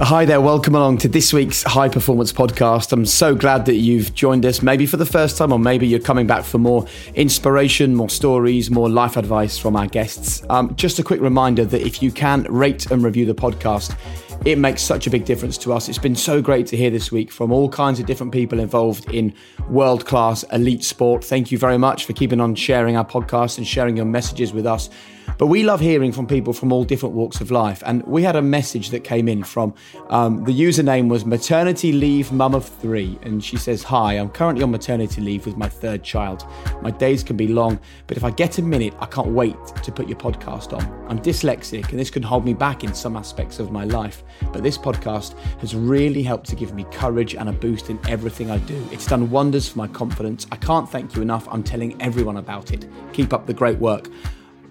Hi there, welcome along to this week's High Performance Podcast. I'm so glad that you've joined us, maybe for the first time, or maybe you're coming back for more inspiration, more stories, more life advice from our guests. Um, just a quick reminder that if you can rate and review the podcast, it makes such a big difference to us. It's been so great to hear this week from all kinds of different people involved in world class elite sport. Thank you very much for keeping on sharing our podcast and sharing your messages with us. But we love hearing from people from all different walks of life. And we had a message that came in from um, the username was maternity leave mum of three. And she says, Hi, I'm currently on maternity leave with my third child. My days can be long, but if I get a minute, I can't wait to put your podcast on. I'm dyslexic and this can hold me back in some aspects of my life. But this podcast has really helped to give me courage and a boost in everything I do. It's done wonders for my confidence. I can't thank you enough. I'm telling everyone about it. Keep up the great work.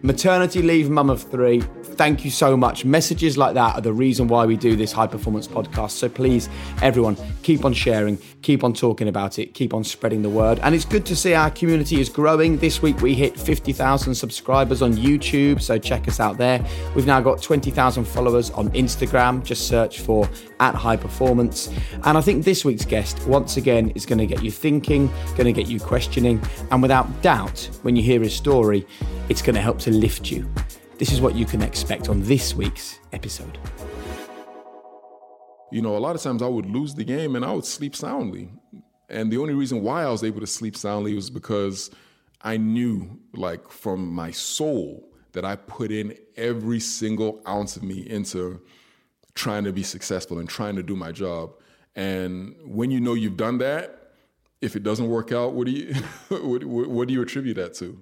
Maternity leave, mum of three. Thank you so much. Messages like that are the reason why we do this high performance podcast. So please, everyone, keep on sharing, keep on talking about it, keep on spreading the word. And it's good to see our community is growing. This week we hit 50,000 subscribers on YouTube, so check us out there. We've now got 20,000 followers on Instagram. Just search for at high performance. And I think this week's guest, once again, is going to get you thinking, going to get you questioning. And without doubt, when you hear his story, it's going to help to lift you. This is what you can expect on this week's episode. You know, a lot of times I would lose the game and I would sleep soundly. And the only reason why I was able to sleep soundly was because I knew, like, from my soul, that I put in every single ounce of me into trying to be successful and trying to do my job. And when you know you've done that, if it doesn't work out, what do you what, what do you attribute that to?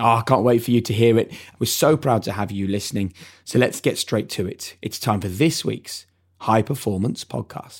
Oh, I can't wait for you to hear it. We're so proud to have you listening. So let's get straight to it. It's time for this week's High Performance Podcast.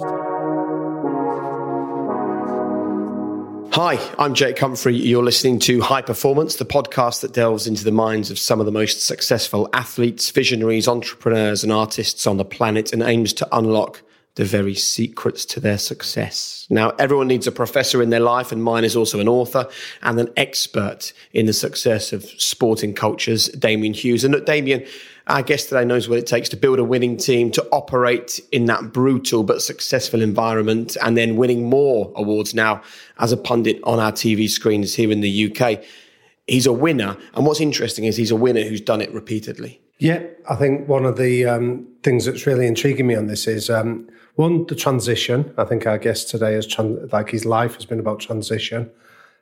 Hi, I'm Jake Humphrey. You're listening to High Performance, the podcast that delves into the minds of some of the most successful athletes, visionaries, entrepreneurs, and artists on the planet and aims to unlock the very secrets to their success. Now, everyone needs a professor in their life, and mine is also an author and an expert in the success of sporting cultures, Damien Hughes. And Damien, our guest today knows what it takes to build a winning team, to operate in that brutal but successful environment, and then winning more awards now as a pundit on our TV screens here in the UK. He's a winner. And what's interesting is he's a winner who's done it repeatedly. Yeah, I think one of the um, things that's really intriguing me on this is um, one, the transition. I think our guest today is tran- like his life has been about transition.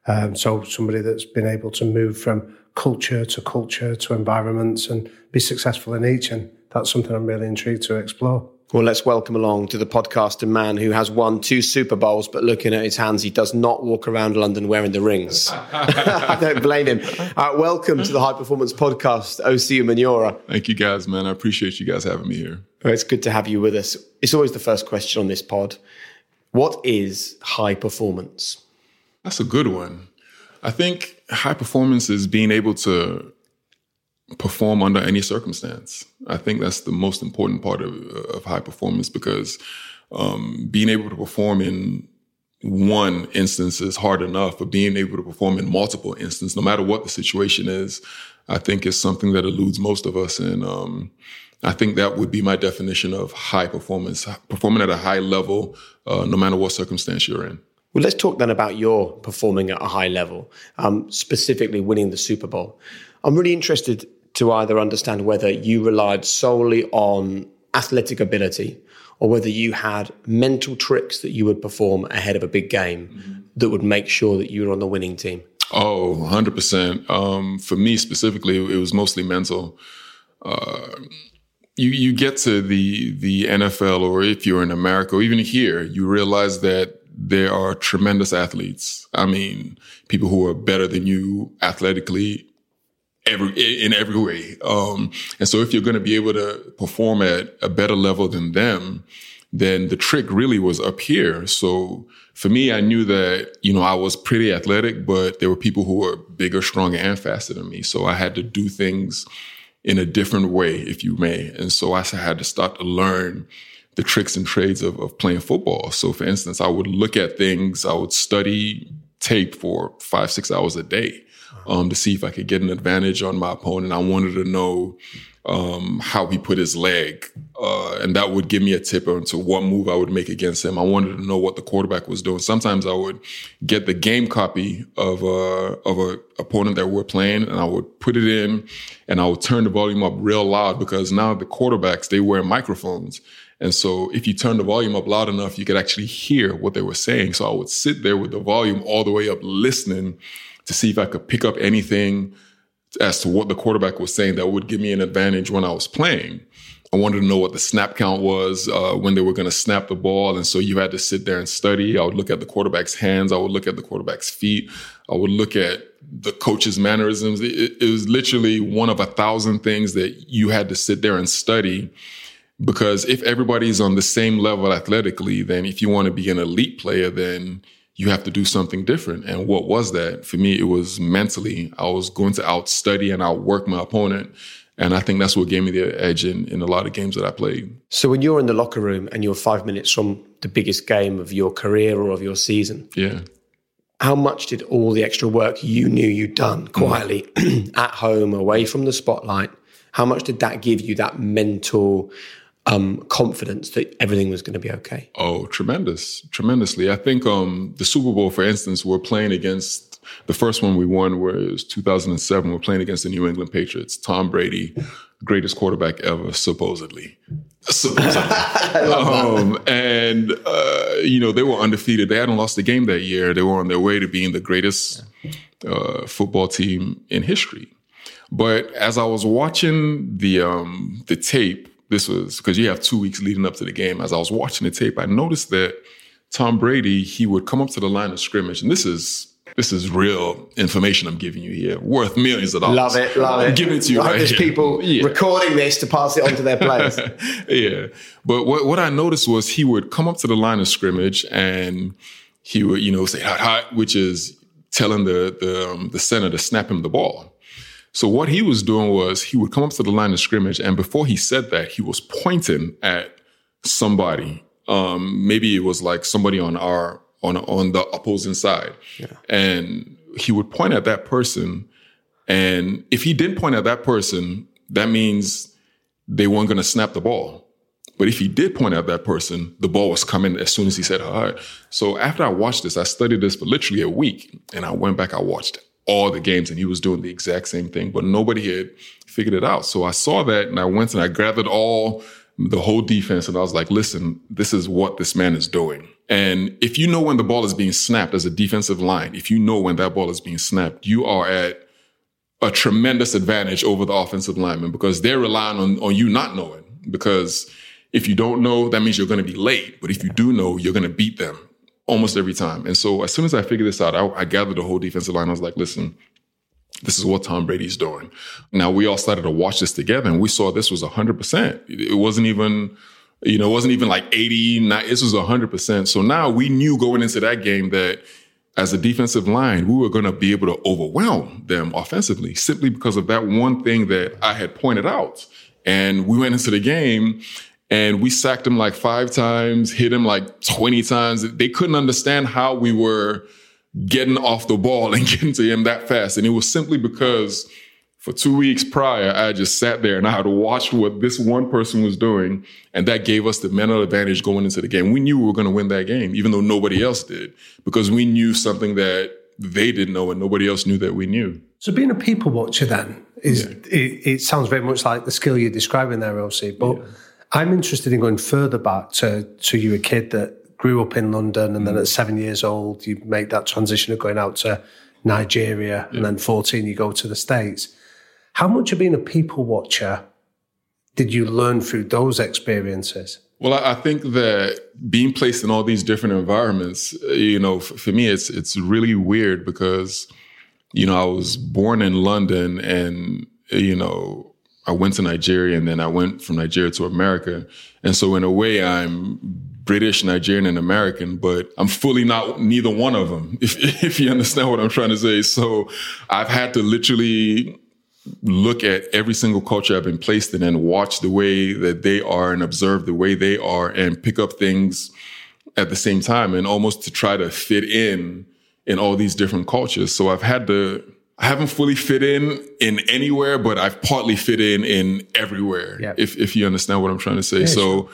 Um, so somebody that's been able to move from culture to culture to environments and be successful in each, and that's something I'm really intrigued to explore. Well, let's welcome along to the podcast a man who has won two Super Bowls, but looking at his hands, he does not walk around London wearing the rings. I don't blame him. Uh, welcome to the High Performance Podcast, Osi Umenyiora. Thank you guys, man. I appreciate you guys having me here. Well, it's good to have you with us. It's always the first question on this pod. What is high performance? That's a good one. I think high performance is being able to perform under any circumstance. I think that's the most important part of, of high performance because um, being able to perform in one instance is hard enough, but being able to perform in multiple instances, no matter what the situation is, I think is something that eludes most of us. And um, I think that would be my definition of high performance, performing at a high level, uh, no matter what circumstance you're in. Well, let's talk then about your performing at a high level, um, specifically winning the Super Bowl. I'm really interested to either understand whether you relied solely on athletic ability or whether you had mental tricks that you would perform ahead of a big game mm-hmm. that would make sure that you were on the winning team. Oh, 100%. Um, for me specifically, it was mostly mental. Uh, you, you get to the, the NFL, or if you're in America, or even here, you realize that there are tremendous athletes. I mean, people who are better than you athletically every in every way. Um, and so if you're going to be able to perform at a better level than them, then the trick really was up here. So for me, I knew that, you know, I was pretty athletic, but there were people who were bigger, stronger, and faster than me. So I had to do things in a different way, if you may. And so I had to start to learn the tricks and trades of, of playing football. So for instance, I would look at things, I would study tape for five, six hours a day um, to see if I could get an advantage on my opponent. I wanted to know um, how he put his leg, uh, and that would give me a tip into what move I would make against him. I wanted to know what the quarterback was doing. Sometimes I would get the game copy of a of a opponent that we're playing, and I would put it in, and I would turn the volume up real loud because now the quarterbacks they wear microphones. And so if you turn the volume up loud enough, you could actually hear what they were saying. So I would sit there with the volume all the way up listening to see if I could pick up anything as to what the quarterback was saying that would give me an advantage when I was playing. I wanted to know what the snap count was uh, when they were going to snap the ball. And so you had to sit there and study. I would look at the quarterback's hands. I would look at the quarterback's feet. I would look at the coach's mannerisms. It, it was literally one of a thousand things that you had to sit there and study. Because if everybody's on the same level athletically, then if you want to be an elite player, then you have to do something different. And what was that? For me, it was mentally. I was going to outstudy and outwork my opponent. And I think that's what gave me the edge in, in a lot of games that I played. So when you're in the locker room and you're five minutes from the biggest game of your career or of your season, yeah. How much did all the extra work you knew you'd done quietly mm. at home, away from the spotlight, how much did that give you that mental um, confidence that everything was going to be okay? Oh, tremendous, tremendously. I think um, the Super Bowl, for instance, we're playing against the first one we won was 2007. We're playing against the New England Patriots. Tom Brady, greatest quarterback ever, supposedly. Supposedly. um, and, uh, you know, they were undefeated. They hadn't lost a game that year. They were on their way to being the greatest uh, football team in history. But as I was watching the um, the tape, this was because you have two weeks leading up to the game. As I was watching the tape, I noticed that Tom Brady, he would come up to the line of scrimmage, and this is this is real information I'm giving you here, worth millions of dollars. Love it, love it. Give it to you. Like right there's here. people yeah. recording this to pass it on to their players. yeah, but what what I noticed was he would come up to the line of scrimmage and he would, you know, say hot hot, which is telling the the um, the center to snap him the ball. So what he was doing was he would come up to the line of scrimmage, and before he said that, he was pointing at somebody. Um, maybe it was like somebody on our on on the opposing side, yeah. and he would point at that person. And if he didn't point at that person, that means they weren't going to snap the ball. But if he did point at that person, the ball was coming as soon as he said, all right. So after I watched this, I studied this for literally a week and I went back, I watched all the games and he was doing the exact same thing, but nobody had figured it out. So I saw that and I went and I gathered all the whole defense and I was like, listen, this is what this man is doing. And if you know when the ball is being snapped as a defensive line, if you know when that ball is being snapped, you are at a tremendous advantage over the offensive lineman because they're relying on, on you not knowing. Because if you don't know, that means you're going to be late. But if you do know, you're going to beat them almost every time. And so as soon as I figured this out, I, I gathered the whole defensive line. I was like, listen, this is what Tom Brady's doing. Now we all started to watch this together and we saw this was 100%. It wasn't even, you know, it wasn't even like 80, this was 100%. So now we knew going into that game that as a defensive line, we were going to be able to overwhelm them offensively simply because of that one thing that I had pointed out. And we went into the game and we sacked him like five times, hit him like 20 times. They couldn't understand how we were getting off the ball and getting to him that fast. And it was simply because for two weeks prior, I just sat there and I had watched what this one person was doing. And that gave us the mental advantage going into the game. We knew we were going to win that game, even though nobody else did, because we knew something that they didn't know and nobody else knew that we knew. So being a people watcher then is yeah. it, it, sounds very much like the skill you're describing there, Osi. But yeah. I'm interested in going further back to to you a kid that grew up in London and mm. then at seven years old you make that transition of going out to Nigeria yeah. and then 14 you go to the States. How much of being a people watcher did you learn through those experiences? Well, I think that being placed in all these different environments, you know, for me, it's it's really weird because, you know, I was born in London, and you know, I went to Nigeria, and then I went from Nigeria to America, and so in a way, I'm British, Nigerian, and American, but I'm fully not neither one of them. If if you understand what I'm trying to say, so I've had to literally look at every single culture I've been placed in and watch the way that they are and observe the way they are and pick up things at the same time and almost to try to fit in in all these different cultures. So I've had to, I haven't fully fit in in anywhere, but I've partly fit in in everywhere. Yeah. If, if you understand what I'm trying to say. Yeah, so sure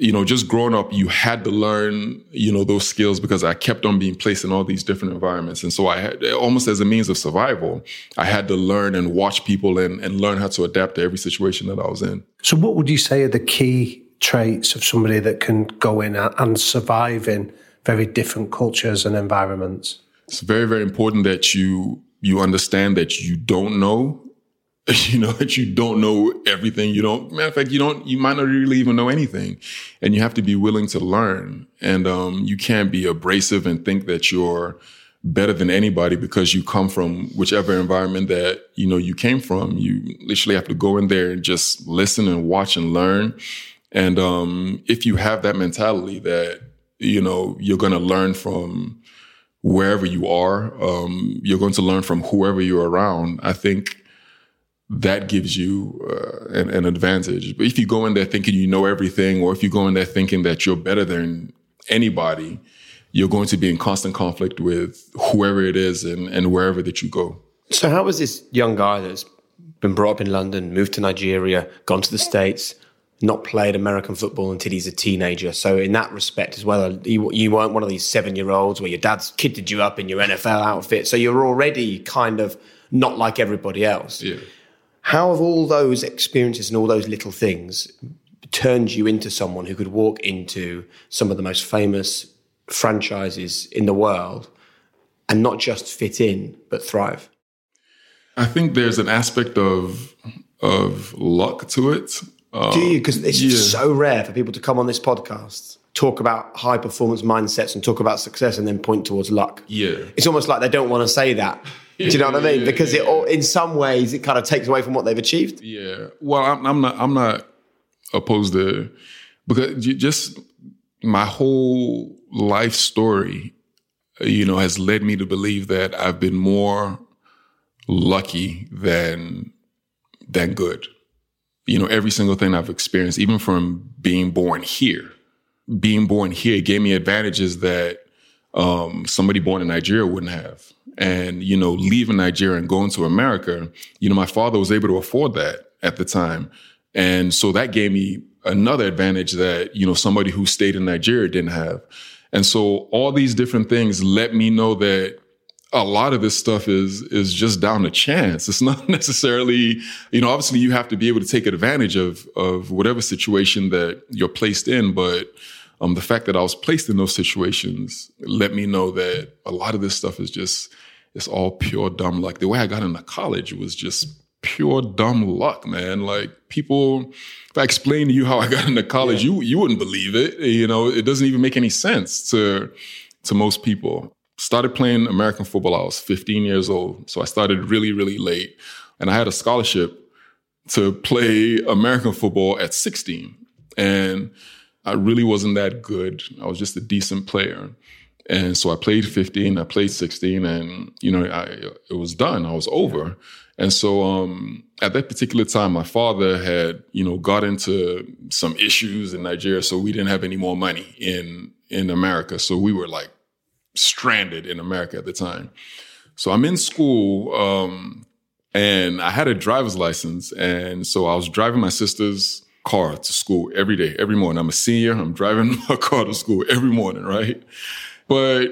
you know, just growing up, you had to learn, you know, those skills because I kept on being placed in all these different environments. And so I had almost as a means of survival, I had to learn and watch people and, and learn how to adapt to every situation that I was in. So what would you say are the key traits of somebody that can go in and survive in very different cultures and environments? It's very, very important that you you understand that you don't know you know, that you don't know everything. You don't, matter of fact, you don't, you might not really even know anything. And you have to be willing to learn. And, um, you can't be abrasive and think that you're better than anybody because you come from whichever environment that, you know, you came from. You literally have to go in there and just listen and watch and learn. And, um, if you have that mentality that, you know, you're going to learn from wherever you are, um, you're going to learn from whoever you're around. I think, that gives you uh, an, an, advantage. But if you go in there thinking you know everything, or if you go in there thinking that you're better than anybody, you're going to be in constant conflict with whoever it is and, and wherever that you go. So, how was this young guy that's been brought up in London, moved to Nigeria, gone to the States, not played American football until he's a teenager? So, in that respect as well, you, you weren't one of these seven year olds where your dad's kidded you up in your NFL outfit. So, you're already kind of not like everybody else. Yeah how have all those experiences and all those little things turned you into someone who could walk into some of the most famous franchises in the world and not just fit in but thrive? I think there's an aspect of of luck to it. Uh, Do you? Because it's yeah. so rare for people to come on this podcast, talk about high performance mindsets, and talk about success, and then point towards luck. Yeah, it's almost like they don't want to say that do you know what I mean? Because it all, in some ways, it kind of takes away from what they've achieved. Yeah. Well, I'm, I'm not. I'm not opposed to because just my whole life story, you know, has led me to believe that I've been more lucky than than good. You know, every single thing I've experienced, even from being born here, being born here gave me advantages that um, somebody born in Nigeria wouldn't have and, you know, leaving Nigeria and going to America, you know, my father was able to afford that at the time. And so that gave me another advantage that, you know, somebody who stayed in Nigeria didn't have. And so all these different things let me know that a lot of this stuff is is just down to chance. It's not necessarily, you know, obviously you have to be able to take advantage of of whatever situation that you're placed in, but um, the fact that I was placed in those situations let me know that a lot of this stuff is just it's all pure dumb luck. The way I got into college was just pure dumb luck, man. Like people, if I explain to you how I got into college, yeah. you you wouldn't believe it. You know, it doesn't even make any sense to to most people. Started playing American football. I was 15 years old, so I started really really late, and I had a scholarship to play American football at 16, and I really wasn't that good. I was just a decent player. And so I played 15, I played 16, and you know, I, it was done. I was over. And so um, at that particular time, my father had, you know, got into some issues in Nigeria, so we didn't have any more money in in America. So we were like stranded in America at the time. So I'm in school, um, And I had a driver's license. And so I was driving my sister's car to school every day, every morning. I'm a senior. I'm driving my car to school every morning, right? But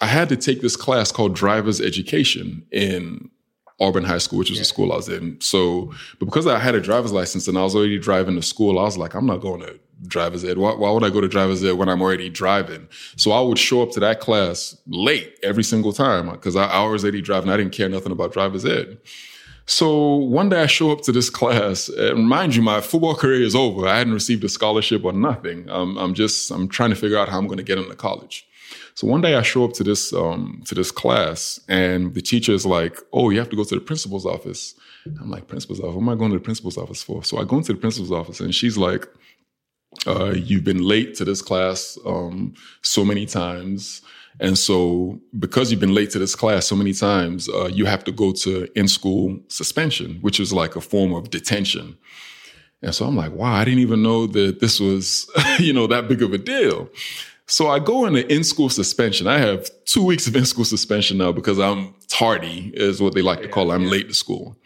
I had to take this class called driver's education in Auburn High School, which was yeah. the school I was in. So, but because I had a driver's license and I was already driving to school, I was like, I'm not going to driver's ed. Why, why would I go to driver's ed when I'm already driving? So I would show up to that class late every single time because I, I was already driving. I didn't care nothing about driver's ed. So one day I show up to this class, and mind you, my football career is over. I hadn't received a scholarship or nothing. I'm just I'm trying to figure out how I'm going to get into college. So one day I show up to this um, to this class, and the teacher is like, "Oh, you have to go to the principal's office." I'm like, "Principal's office? What am I going to the principal's office for?" So I go into the principal's office, and she's like, uh, "You've been late to this class um, so many times." And so, because you've been late to this class so many times, uh, you have to go to in school suspension, which is like a form of detention. And so I'm like, wow, I didn't even know that this was, you know, that big of a deal. So I go into in school suspension. I have two weeks of in school suspension now because I'm tardy, is what they like to call it. I'm late to school.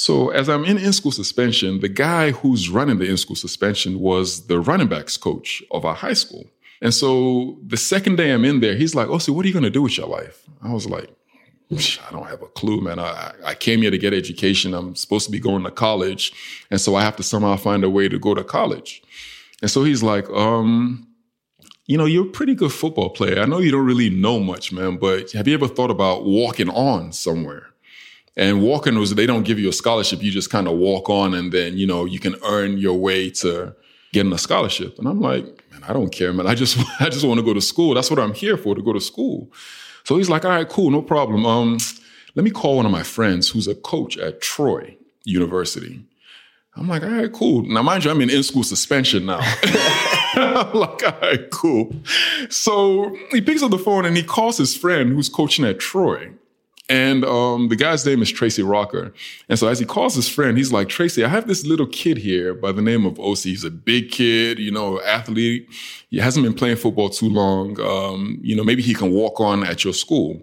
So as I'm in in school suspension, the guy who's running the in school suspension was the running backs coach of our high school. And so the second day I'm in there, he's like, Oh, so what are you going to do with your life? I was like, I don't have a clue, man. I, I came here to get education. I'm supposed to be going to college. And so I have to somehow find a way to go to college. And so he's like, um, you know, you're a pretty good football player. I know you don't really know much, man, but have you ever thought about walking on somewhere? And walking was, they don't give you a scholarship. You just kind of walk on and then, you know, you can earn your way to getting a scholarship. And I'm like, man, I don't care, man. I just, I just want to go to school. That's what I'm here for, to go to school. So he's like, all right, cool, no problem. Um, let me call one of my friends who's a coach at Troy University. I'm like, all right, cool. Now, mind you, I'm in in-school suspension now. I'm like, all right, cool. So he picks up the phone and he calls his friend who's coaching at Troy. And um, the guy's name is Tracy Rocker. And so as he calls his friend, he's like, Tracy, I have this little kid here by the name of Osi. He's a big kid, you know, athlete. He hasn't been playing football too long. Um, you know, maybe he can walk on at your school.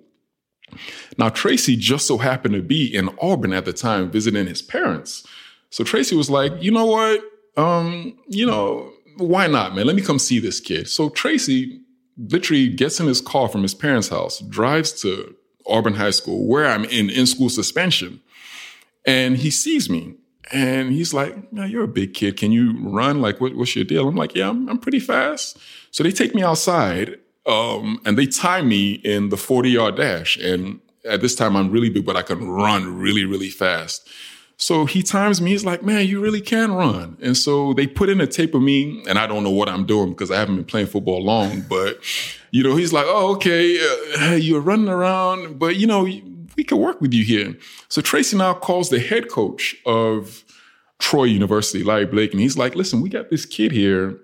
Now, Tracy just so happened to be in Auburn at the time visiting his parents. So Tracy was like, you know what? Um, you know, why not, man? Let me come see this kid. So Tracy literally gets in his car from his parents' house, drives to Auburn High School, where I'm in in school suspension, and he sees me. And he's like, "Man, you're a big kid. Can you run? Like, what, what's your deal?" I'm like, "Yeah, I'm, I'm pretty fast." So they take me outside, um, and they tie me in the 40 yard dash. And at this time, I'm really big, but I can run really, really fast. So he times me. He's like, man, you really can run. And so they put in a tape of me, and I don't know what I'm doing because I haven't been playing football long. But you know, he's like, oh, okay, uh, you're running around, but you know, we can work with you here. So Tracy now calls the head coach of Troy University, Larry Blakeney, and he's like, listen, we got this kid here.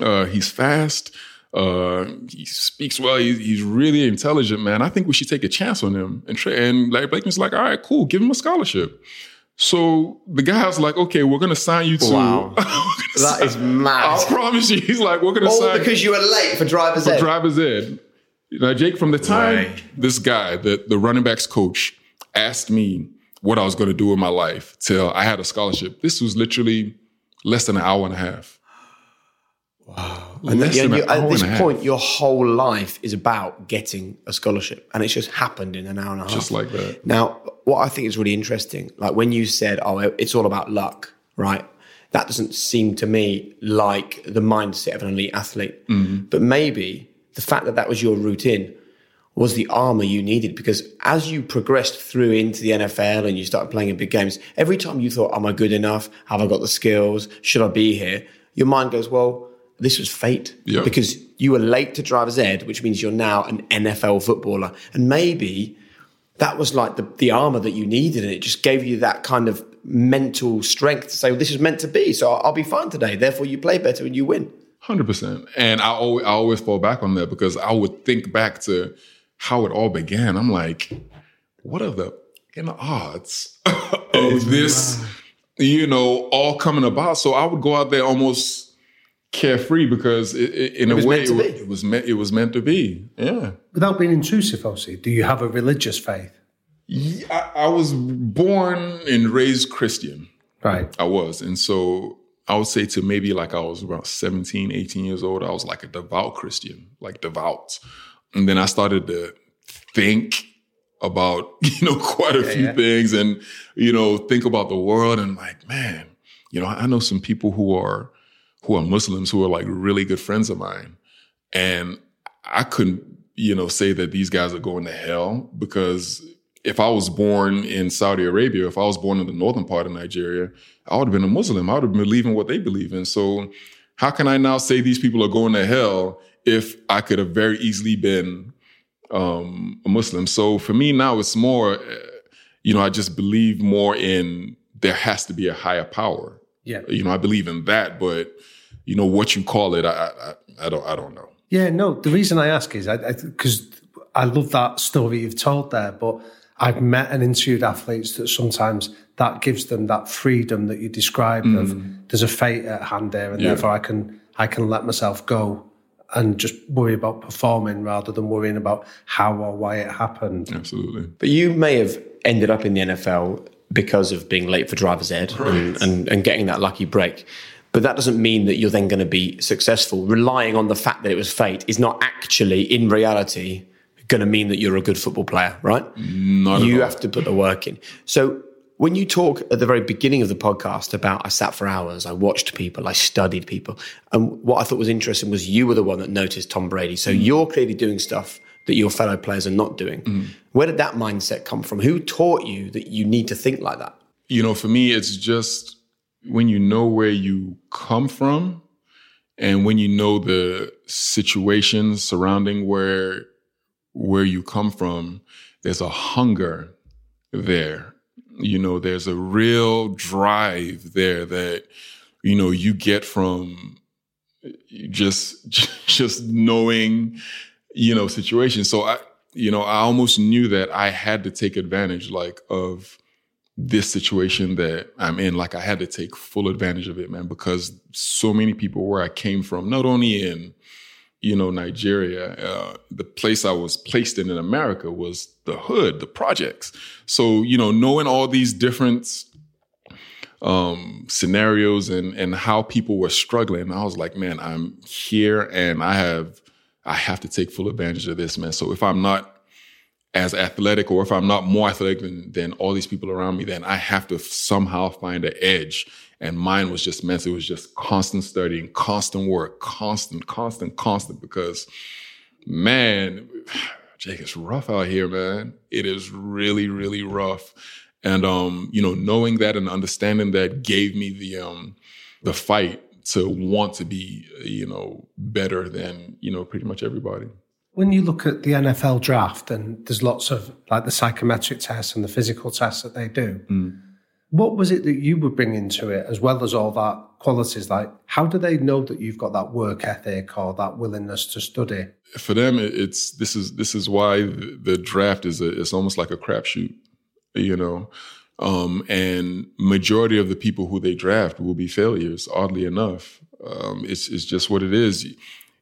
Uh, he's fast. Uh, he speaks well. He's, he's, really intelligent, man. I think we should take a chance on him. And, and Larry Blakeney's like, all right, cool, give him a scholarship. So the guy's like, okay, we're gonna sign you to. Wow, that sign, is mad. I promise you. He's like, we're gonna All sign because you were late for driver's for ed. driver's ed. Now, Jake, from the time right. this guy, the the running backs coach, asked me what I was gonna do in my life till I had a scholarship, this was literally less than an hour and a half. Wow. And you, you, at this point, your whole life is about getting a scholarship. And it's just happened in an hour and a half. Just like that. Now, what I think is really interesting, like when you said, oh, it's all about luck, right? That doesn't seem to me like the mindset of an elite athlete. Mm-hmm. But maybe the fact that that was your routine was the armor you needed because as you progressed through into the NFL and you started playing in big games, every time you thought, am I good enough? Have I got the skills? Should I be here? Your mind goes, well, this was fate yeah. because you were late to driver's ed, which means you're now an NFL footballer. And maybe that was like the, the armor that you needed. And it just gave you that kind of mental strength to say, well, this is meant to be. So I'll, I'll be fine today. Therefore, you play better and you win. 100%. And I always, I always fall back on that because I would think back to how it all began. I'm like, what are the in the odds of oh, this, you know, all coming about? So I would go out there almost carefree because it, it, in it a way it, it, was meant it was meant to be. Yeah. Without being intrusive, obviously, do you have a religious faith? I, I was born and raised Christian. Right. I was. And so I would say to maybe like I was about 17, 18 years old, I was like a devout Christian, like devout. And then I started to think about, you know, quite a few things and, you know, think about the world and like, man, you know, I know some people who are who are Muslims who are like really good friends of mine. And I couldn't, you know, say that these guys are going to hell because if I was born in Saudi Arabia, if I was born in the northern part of Nigeria, I would have been a Muslim. I would have been believing what they believe in. So how can I now say these people are going to hell if I could have very easily been um, a Muslim? So for me now, it's more, uh, you know, I just believe more in there has to be a higher power. Yeah. You know, I believe in that, but you know what you call it, I I, I don't I don't know. Yeah, no. The reason I ask is because I, because I, love that story you've told there, but I've met and interviewed athletes that sometimes that gives them that freedom that you described mm. of there's a fate at hand there, and yeah. therefore I can I can let myself go and just worry about performing rather than worrying about how or why it happened. Absolutely. But you may have ended up in the NFL because of being late for driver's ed right. and, and, and getting that lucky break. But that doesn't mean that you're then going to be successful. Relying on the fact that it was fate is not actually, in reality, going to mean that you're a good football player, right? Not you have to put the work in. So when you talk at the very beginning of the podcast about I sat for hours, I watched people, I studied people, and what I thought was interesting was you were the one that noticed Tom Brady. So mm. you're clearly doing stuff that your fellow players are not doing. Mm. Where did that mindset come from? Who taught you that you need to think like that? You know, for me, it's just when you know where you come from and when you know the situations surrounding where where you come from there's a hunger there you know there's a real drive there that you know you get from just just knowing you know situation. so i you know i almost knew that i had to take advantage like of this situation that I'm in, like I had to take full advantage of it, man, because so many people where I came from, not only in, you know, Nigeria, uh, the place I was placed in in America was the hood, the projects. So, you know, knowing all these different um, scenarios and and how people were struggling, I was like, man, I'm here and I have I have to take full advantage of this, man. So if I'm not as athletic or if I'm not more athletic than, than all these people around me, then I have to somehow find an edge. And mine was just meant, it was just constant studying, constant work, constant, constant, constant, because man, Jake, it's rough out here, man. It is really, really rough. And, um, you know, knowing that and understanding that gave me the, um, the fight to want to be, you know, better than, you know, pretty much everybody when you look at the NFL draft and there's lots of like the psychometric tests and the physical tests that they do, mm. what was it that you would bring into it as well as all that qualities? Like, how do they know that you've got that work ethic or that willingness to study? For them, it's this is this is why the draft is a, it's almost like a crapshoot, you know. Um, and majority of the people who they draft will be failures. Oddly enough, um, it's it's just what it is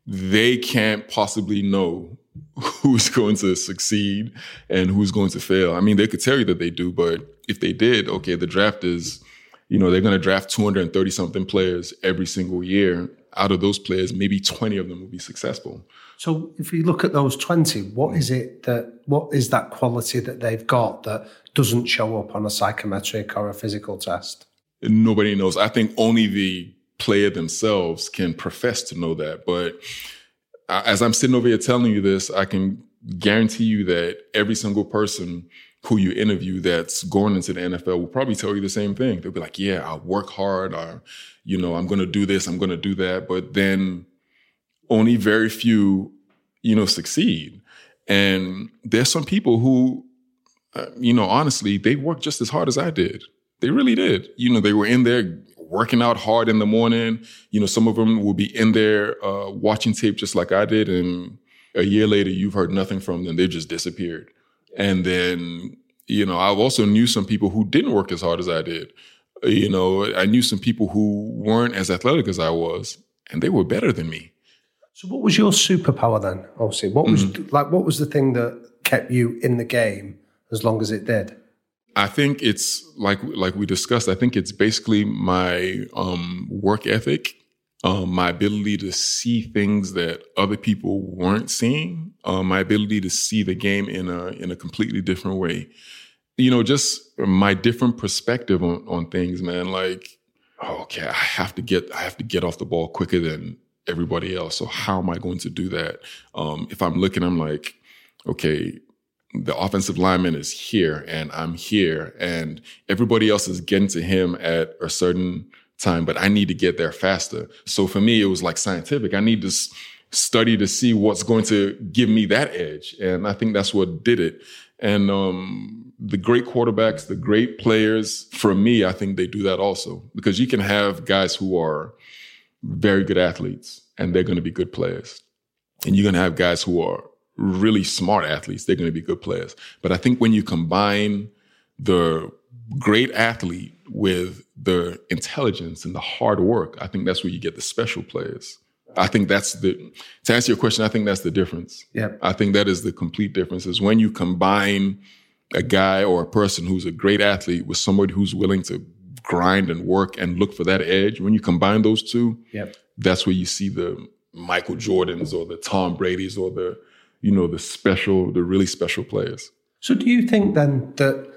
they can't possibly know who's going to succeed and who's going to fail. I mean, they could tell you that they do, but if they did, okay, the draft is, you know, they're going to draft 230 something players every single year. Out of those players, maybe 20 of them will be successful. So if you look at those 20, what is it that, what is that quality that they've got that doesn't show up on a psychometric or a physical test? Nobody knows. I think only the player themselves can profess to know that. But as I'm sitting over here telling you this, I can guarantee you that every single person who you interview that's going into the NFL will probably tell you the same thing. They'll be like, yeah, I work hard or, you know, I'm going to do this, I'm going to do that. But then only very few, you know, succeed. And there's some people who, uh, you know, honestly, they work just as hard as I did. They really did. You know, they were in there working out hard in the morning. You know, some of them will be in there uh, watching tape just like I did, and a year later, you've heard nothing from them. They just disappeared. And then, you know, I also knew some people who didn't work as hard as I did. You know, I knew some people who weren't as athletic as I was, and they were better than me. So, what was your superpower then? Obviously, what was mm-hmm. like? What was the thing that kept you in the game as long as it did? I think it's like like we discussed. I think it's basically my um, work ethic, um, my ability to see things that other people weren't seeing, um, my ability to see the game in a in a completely different way. You know, just my different perspective on on things, man. Like, oh, okay, I have to get I have to get off the ball quicker than everybody else. So how am I going to do that? Um, if I'm looking, I'm like, okay, the offensive lineman is here and I'm here and everybody else is getting to him at a certain time, but I need to get there faster. So for me, it was like scientific. I need to s- study to see what's going to give me that edge. And I think that's what did it. And, um, the great quarterbacks, the great players, for me, I think they do that also because you can have guys who are very good athletes and they're going to be good players. And you're going to have guys who are really smart athletes. They're going to be good players. But I think when you combine the great athlete with the intelligence and the hard work, I think that's where you get the special players. I think that's the, to answer your question, I think that's the difference. Yeah. I think that is the complete difference is when you combine a guy or a person who's a great athlete with somebody who's willing to grind and work and look for that edge. When you combine those two, Yep. that's where you see the Michael Jordans or the Tom Brady's or the, you know, the special, the really special players. So, do you think then that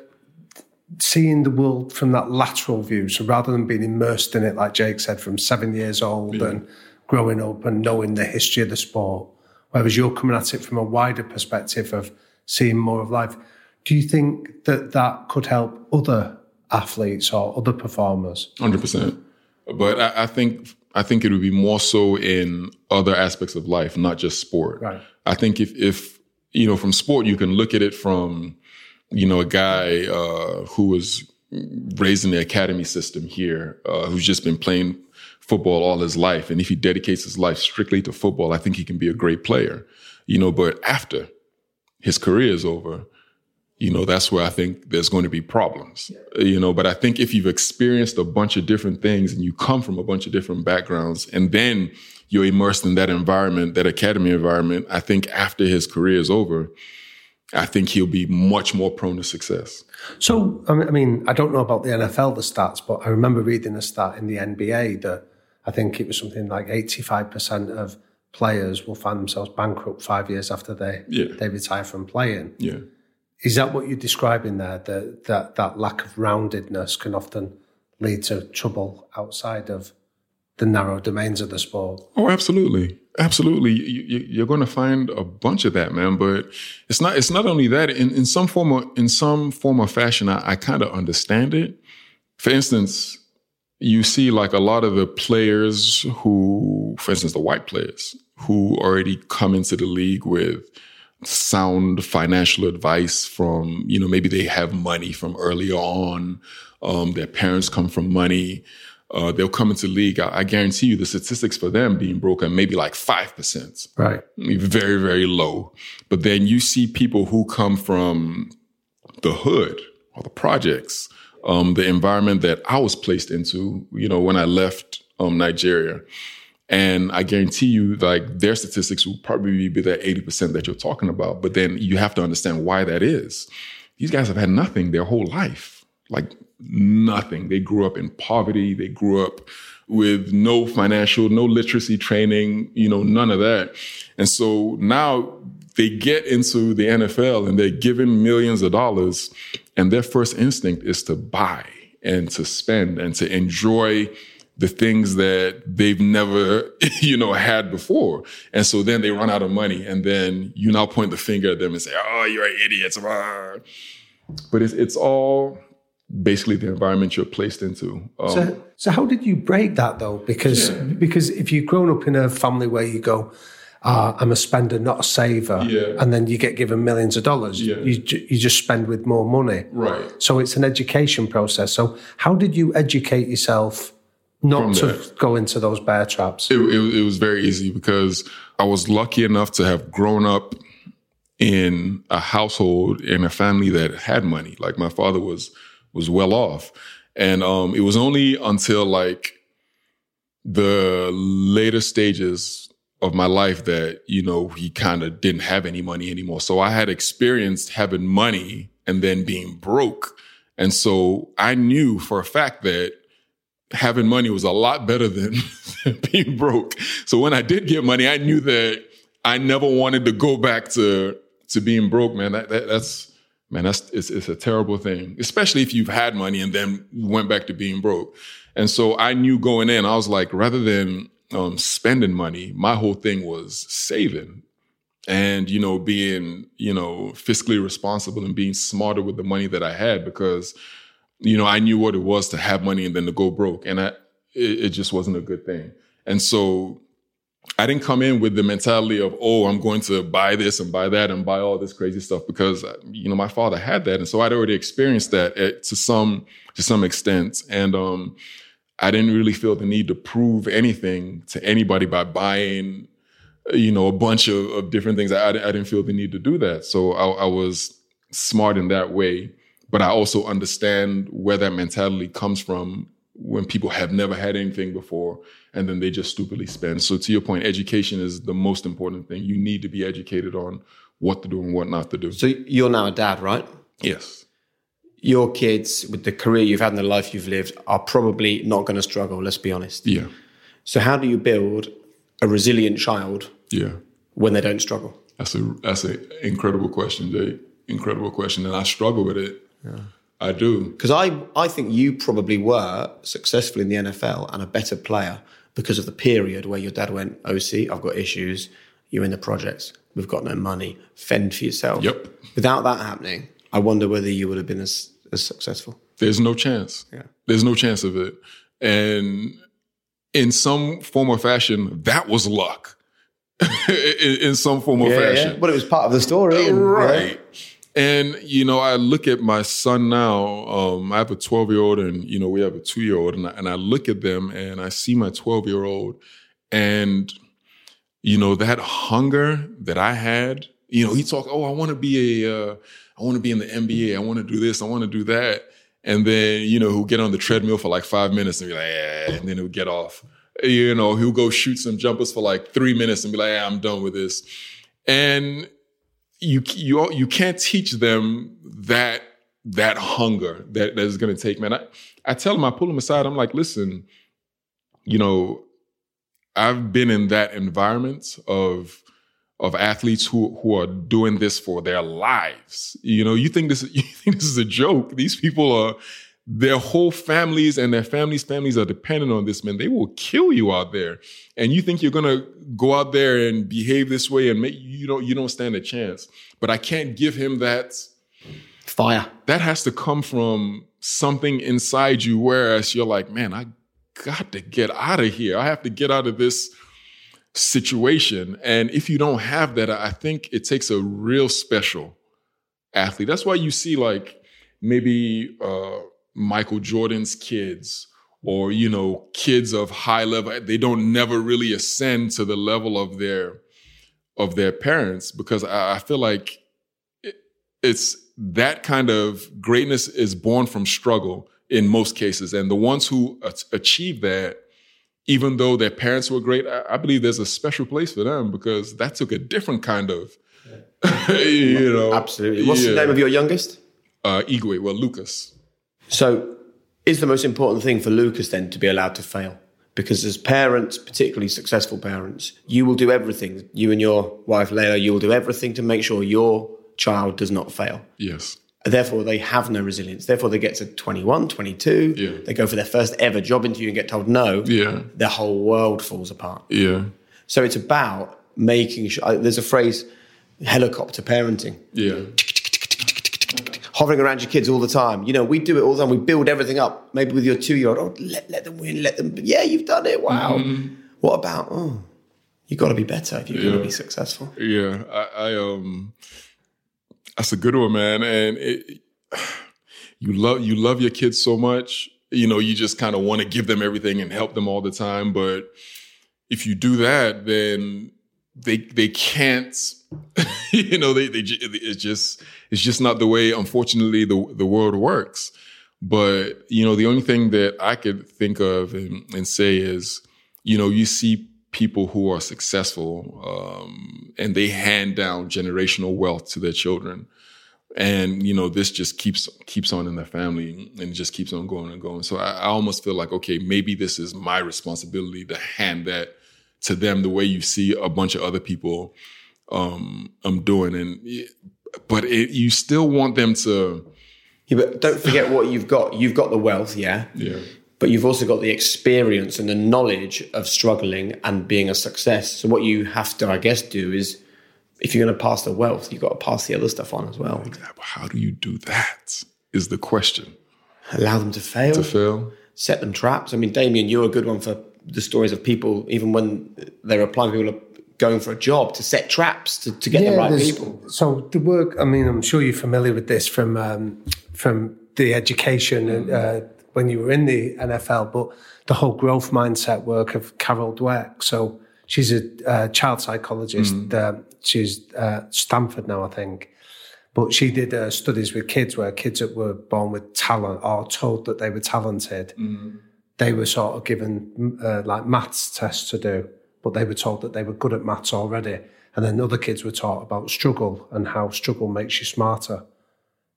seeing the world from that lateral view, so rather than being immersed in it, like Jake said, from seven years old and growing up and knowing the history of the sport, whereas you're coming at it from a wider perspective of seeing more of life, do you think that that could help other athletes or other performers? Hundred percent. But I, I think I think it would be more so in other aspects of life, not just sport. Right. I think if if you know from sport you can look at it from you know a guy uh, who was raised in the academy system here, uh, who's just been playing football all his life, and if he dedicates his life strictly to football, I think he can be a great player. You know, but after his career is over, you know, that's where I think there's going to be problems, you know, but I think if you've experienced a bunch of different things and you come from a bunch of different backgrounds and then you're immersed in that environment, that academy environment, I think after his career is over, I think he'll be much more prone to success. So, I mean- I mean, I don't know about the NFL, the stats, but I remember reading a stat in the NBA that I think it was something like 85% of players will find themselves bankrupt five years after they, Yeah. they retire from playing. Yeah. Is that what you're describing there? That, that that lack of roundedness can often lead to trouble outside of the narrow domains of the sport. Oh, absolutely, absolutely. You, you're going to find a bunch of that, man. But it's not. It's not only that. In, in some form, of, in some form or fashion, I, I kind of understand it. For instance, you see like a lot of the players who, for instance, the white players who already come into the league with sound financial advice from, you know, maybe they have money from early on. Um, their parents come from money. Uh, they'll come into league. I, I guarantee you the statistics for them being broken maybe like 5%. Right. Very, very low. But then you see people who come from the hood or the projects, um, the environment that I was placed into, you know, when I left um, Nigeria. And I guarantee you, like, their statistics will probably be that 80% that you're talking about. But then you have to understand why that is. These guys have had nothing their whole life, like nothing. They grew up in poverty. They grew up with no financial, no literacy training, you know, none of that. And so now they get into the NFL and they're given millions of dollars, and their first instinct is to buy and to spend and to enjoy the things that they've never, you know, had before. And so then they run out of money, and then you now point the finger at them and say, "Oh, you're idiots." But it's it's all basically the environment you're placed into. Um, So, so how did you break that though? Because because if you've grown up in a family where you go, ah, I'm a spender, not a saver, Yeah. and then you get given millions of dollars, Yeah. you you just spend with more money, Right. So it's an education process. So how did you educate yourself not to that. go into those bear traps? it, it, it was very easy because I was lucky enough to have grown up in a household in a family that had money. Like my father was was well off, and um, it was only until like the later stages of my life that you know he kind of didn't have any money anymore. So I had experienced having money and then being broke. And so I knew for a fact that having money was a lot better than being broke. So when I did get money, I knew that I never wanted to go back to to being broke, man. That, that that's man, that's it's, it's a terrible thing, especially if you've had money and then went back to being broke. And so I knew going in, I was like, rather than um, spending money, my whole thing was saving and you know being you know fiscally responsible and being smarter with the money that I had because you know I knew what it was to have money and then to go broke, and I, it, it just wasn't a good thing. And so I didn't come in with the mentality of, oh, I'm going to buy this and buy that and buy all this crazy stuff because, you know, my father had that. And so I'd already experienced that at, to some, to some extent. And, um, I didn't really feel the need to prove anything to anybody by buying, you know, a bunch of, of different things. I, I, didn't feel the need to do that. So I, I was smart in that way. But I also understand where that mentality comes from when people have never had anything before and then they just stupidly spend. So to your point, education is the most important thing. You need to be educated on what to do and what not to do. So you're now a dad, right? Yes. Your kids, with the career you've had and the life you've lived, are probably not going to struggle. Let's be honest. Yeah. So how do you build a resilient child? Yeah. When they don't struggle. That's a that's an incredible question, Jay. Incredible question, and I struggle with it. Yeah. I do. Because I, I think you probably were successful in the NFL and a better player because of the period where your dad went, Osi, I've got issues. You're in the projects. We've got no money. Fend for yourself. Yep. Without that happening, I wonder whether you would have been as, as successful. There's no chance. Yeah. There's no chance of it. And in some form or fashion, that was luck. in, in, some form or yeah, fashion. Yeah. But it was part of the story. And, right. Yeah. And you know, I look at my son now. Um, I have a 12 year old, and you know, we have a two year old, and I, and I look at them, and I see my 12 year old, and you know that hunger that I had. You know, he talk, oh, I want to be a, uh, I want to be in the NBA. I want to do this. I want to do that. And then you know, he'll get on the treadmill for like five minutes and be like, eh, and then he'll get off. You know, he'll go shoot some jumpers for like three minutes and be like, eh, I'm done with this. And you you you can't teach them that that hunger that that is going to take. Man, I I tell them I pull them aside. I'm like, listen, you know, I've been in that environment of of athletes who who are doing this for their lives. You know, you think this you think this is a joke? These people are their whole families and their families' families are dependent on this man. They will kill you out there, and you think you're gonna go out there and behave this way and make you don't you don't stand a chance. But I can't give him that fire. That has to come from something inside you. Whereas you're like, man, I got to get out of here. I have to get out of this situation. And if you don't have that, I think it takes a real special athlete. That's why you see like maybe. uh Michael Jordan's kids or you know kids of high level they don't never really ascend to the level of their of their parents because I, I feel like it, it's that kind of greatness is born from struggle in most cases. And the ones who achieve that even though their parents were great I, believe there's a special place for them because that took a different kind of you know. absolutely. What's yeah. the name of your youngest? Uh Igwe, well Lucas so, is the most important thing for Lucas then to be allowed to fail? Because as parents, particularly successful parents, you will do everything. You and your wife, Leila, you will do everything to make sure your child does not fail. Yes. Therefore, they have no resilience. Therefore, they get to 21, 22. Yeah. They go for their first ever job interview and get told no. Yeah. Their whole world falls apart. Yeah. So it's about making sure. Uh, there's a phrase, helicopter parenting. Yeah hovering around your kids all the time. You know, we do it all the time. We build everything up. Maybe with your two year old, oh, let, let them win, let them, yeah, you've done it. Wow. Mm-hmm. What about, oh, you got to be better if you're yeah. going to be successful. Yeah. I, I, um, that's a good one, man. And it, you love, you love your kids so much. You know, you just kind of want to give them everything and help them all the time. But if you do that, then they, they can't, you know, they, they, it's just, it's just not the way, unfortunately, the the world works. But you know, the only thing that I could think of and, and say is, you know, you see people who are successful um, and they hand down generational wealth to their children. and you know this just keeps keeps on in the family and just keeps on going and going so I, I, almost feel like okay maybe this is my responsibility to hand that to them the way you see a bunch of other people um i'm doing and but it, you still want them to yeah but don't forget what you've got you've got the wealth yeah yeah but you've also got the experience and the knowledge of struggling and being a success so what you have to i guess do is if you're going to pass the wealth, you've got to pass the other stuff on as well. exactly. How do you do that? Is the question. Allow them to fail. To fail. Set them traps. I mean, Damien, you're a good one for the stories of people, even when they're applying, people are going for a job to set traps to, to get yeah, the right people. So the work, I mean, I'm sure you're familiar with this from um, from the education and uh, when you were in the NFL, but the whole growth mindset work of Carol Dweck. So she's a uh, child psychologist. Mm. Uh, she's uh, Stanford now, I think. But she did uh, studies with kids where kids that were born with talent or told that they were talented, mm. They were sort of given uh, like maths tests to do, but they were told that they were good at maths already. And then other kids were taught about struggle and how struggle makes you smarter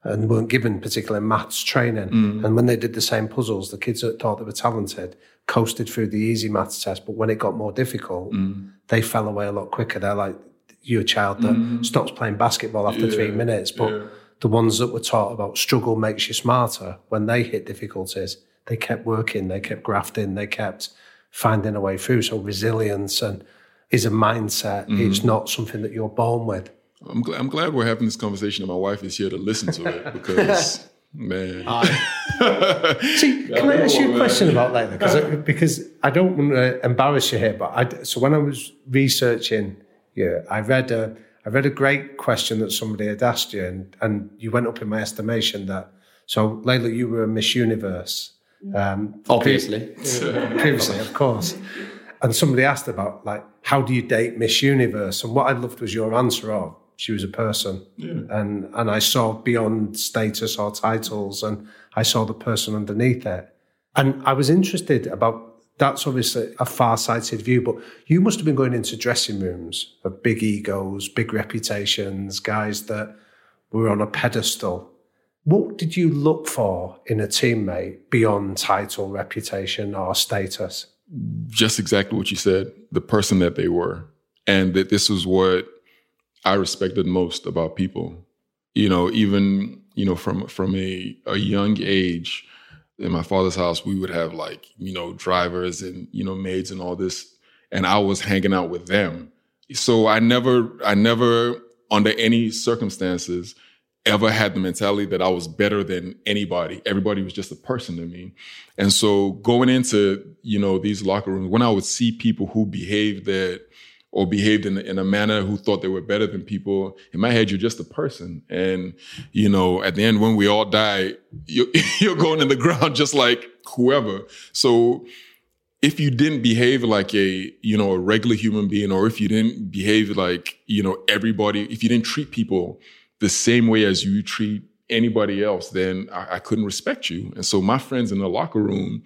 and weren't given particular maths training. Mm. And when they did the same puzzles, the kids that thought they were talented coasted through the easy maths test. But when it got more difficult, mm. they fell away a lot quicker. They're like, you're a child that mm. stops playing basketball after yeah. three minutes. But yeah. the ones that were taught about struggle makes you smarter, when they hit difficulties, they kept working, they kept grafting, they kept finding a way through. So resilience and is a mindset. Mm. It's not something that you're born with. I'm glad, I'm glad we're having this conversation and my wife is here to listen to it because, man. See, can I ask you a question about that? Because, because I don't want to embarrass you here, but I, so when I was researching you, I read a, I read a great question that somebody had asked you, and, and you went up in my estimation that, so Leila, you were a Miss Universe. Um, Obviously. previously, of course and somebody asked about like how do you date Miss Universe, and what I loved was your answer of she was a person. Yeah. And and I saw beyond status or titles and I saw the person underneath it. And I was interested about that's obviously a far-sighted view, but you must have been going into dressing rooms of big egos, big reputations, guys that were on a pedestal. What did you look for in a teammate beyond title, reputation, or status? Just exactly what you said, the person that they were. And that this was what I respected most about people. You know, even you know from from a a young age, in my father's house, we would have like you know drivers and you know maids and all this, and I was hanging out with them. So I never, I never, under any circumstances, ever had the mentality that I was better than anybody. Everybody was just a person to me. And so going into, you know, these locker rooms, when I would see people who behaved that or behaved in, in a manner who thought they were better than people. In my head, you're just a person. And, you know, at the end, when we all die, you're, you're going in the ground just like whoever. So if you didn't behave like a, you know, a regular human being, or if you didn't behave like, you know, everybody, if you didn't treat people the same way as you treat anybody else, then I, I couldn't respect you. And so my friends in the locker room,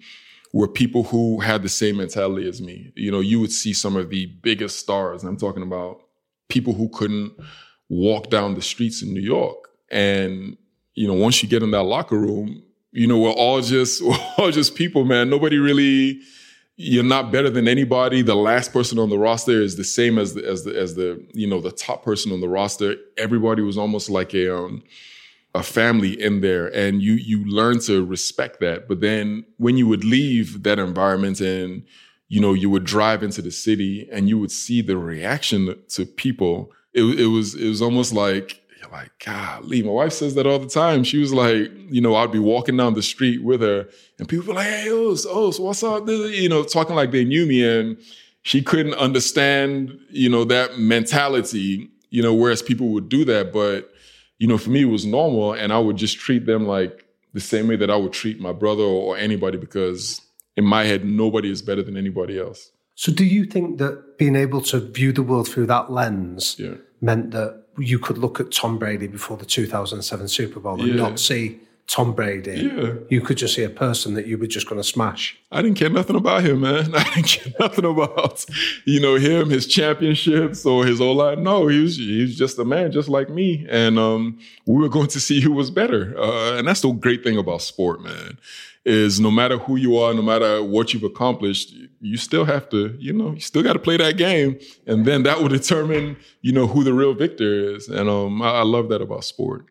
were people who had the same mentality as me. You know, you would see some of the biggest stars, and I'm talking about people who couldn't walk down the streets in New York. And, you know, once you get in that locker room, you know, we're all just we're all just people, man. Nobody really you're not better than anybody. The last person on the roster is the same as the as the as the, you know, the top person on the roster. Everybody was almost like a um a family in there and you you learn to respect that but then when you would leave that environment and you know you would drive into the city and you would see the reaction to people it, it was it was almost like like golly my wife says that all the time she was like you know i'd be walking down the street with her and people were like hey oh so, oh, so what's up you know talking like they knew me and she couldn't understand you know that mentality you know whereas people would do that but you know, for me, it was normal. And I would just treat them like the same way that I would treat my brother or, anybody because in my head, nobody is better than anybody else. So, do you think that being able to view the world through that lens yeah. meant that you could look at Tom Brady before the 2007 Super Bowl and yeah. not see Tom Brady, Yeah. you could just see a person that you were just going to smash. I didn't care nothing about him, man. I didn't care nothing about, you know, him, his championships or his whole life. No, he was he was just a man, just like me. And um, we were going to see who was better. Uh, and that's the great thing about sport, man. Is no matter who you are, no matter what you've accomplished, you still have to, you know, you still got to play that game, and then that will determine, you know, who the real victor is. And um, I, I love that about sport.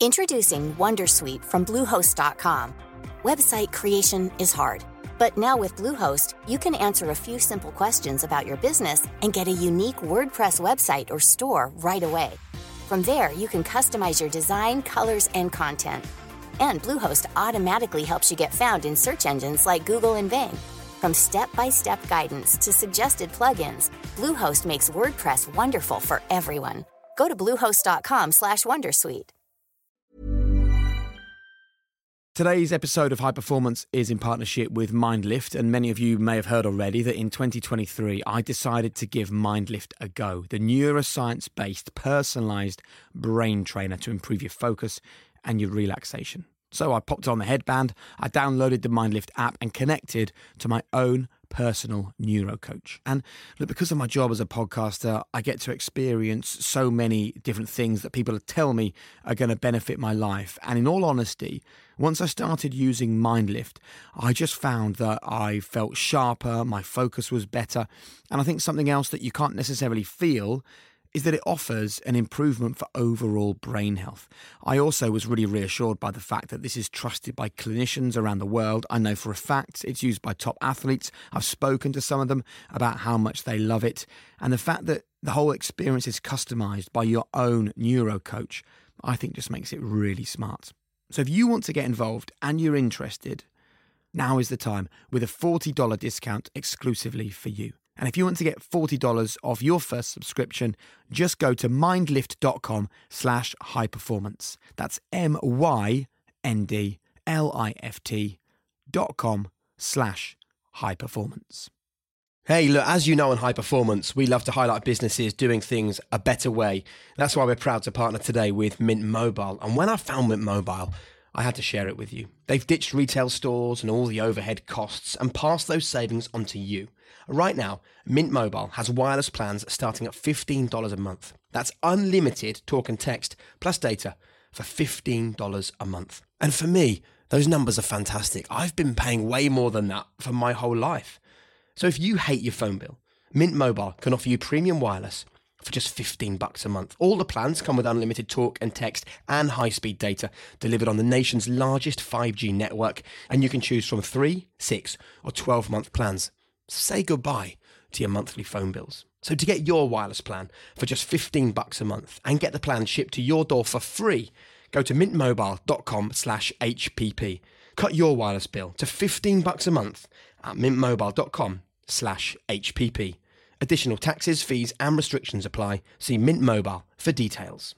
Introducing Wondersuite from Bluehost.com. Website creation is hard, but now with Bluehost, you can answer a few simple questions about your business and get a unique WordPress website or store right away. From there, you can customize your design, colors, and content. And Bluehost automatically helps you get found in search engines like Google and Bing. From step-by-step guidance to suggested plugins, Bluehost makes WordPress wonderful for everyone. Go to bluehost.com/wondersuite. Today's episode of High Performance is in partnership with Myndlift, and many of you may have heard already that in 2023 I decided to give Myndlift a go, the neuroscience based, personalized brain trainer to improve your focus and your relaxation. So I popped on the headband, I downloaded the Myndlift app, and connected to my own personal neuro coach. And look, because of my job as a podcaster, I get to experience so many different things that people tell me are going to benefit my life. And in all honesty, once I started using Myndlift, I just found that I felt sharper, my focus was better. And I think something else that you can't necessarily feel is that it offers an improvement for overall brain health. I also was really reassured by the fact that this is trusted by clinicians around the world. I know for a fact it's used by top athletes. I've spoken to some of them about how much they love it. And the fact that the whole experience is customized by your own neuro coach, I think just makes it really smart. So if you want to get involved and you're interested, now is the time with a $40 discount exclusively for you. And if you want to get $40 off your first subscription, just go to myndlift.com slash high performance. That's M-Y-N-D-L-I-F-T dot com slash high performance. Hey, look, as you know in high performance, we love to highlight businesses doing things a better way. That's why we're proud to partner today with Mint Mobile. And when I found Mint Mobile, I had to share it with you. They've ditched retail stores and all the overhead costs and passed those savings on to you. Right now, Mint Mobile has wireless plans starting at $15 a month. That's unlimited talk and text plus data for $15 a month. And for me, those numbers are fantastic. I've been paying way more than that for my whole life. So if you hate your phone bill, Mint Mobile can offer you premium wireless for just 15 bucks a month. All the plans come with unlimited talk and text and high-speed data delivered on the nation's largest 5G network, and you can choose from 3, 6, or 12-month plans. Say goodbye to your monthly phone bills. So to get your wireless plan for just 15 bucks a month and get the plan shipped to your door for free, go to mintmobile.com slash HPP. Cut your wireless bill to 15 bucks a month at mintmobile.com slash HPP. Additional taxes, fees and restrictions apply. See Mint Mobile for details.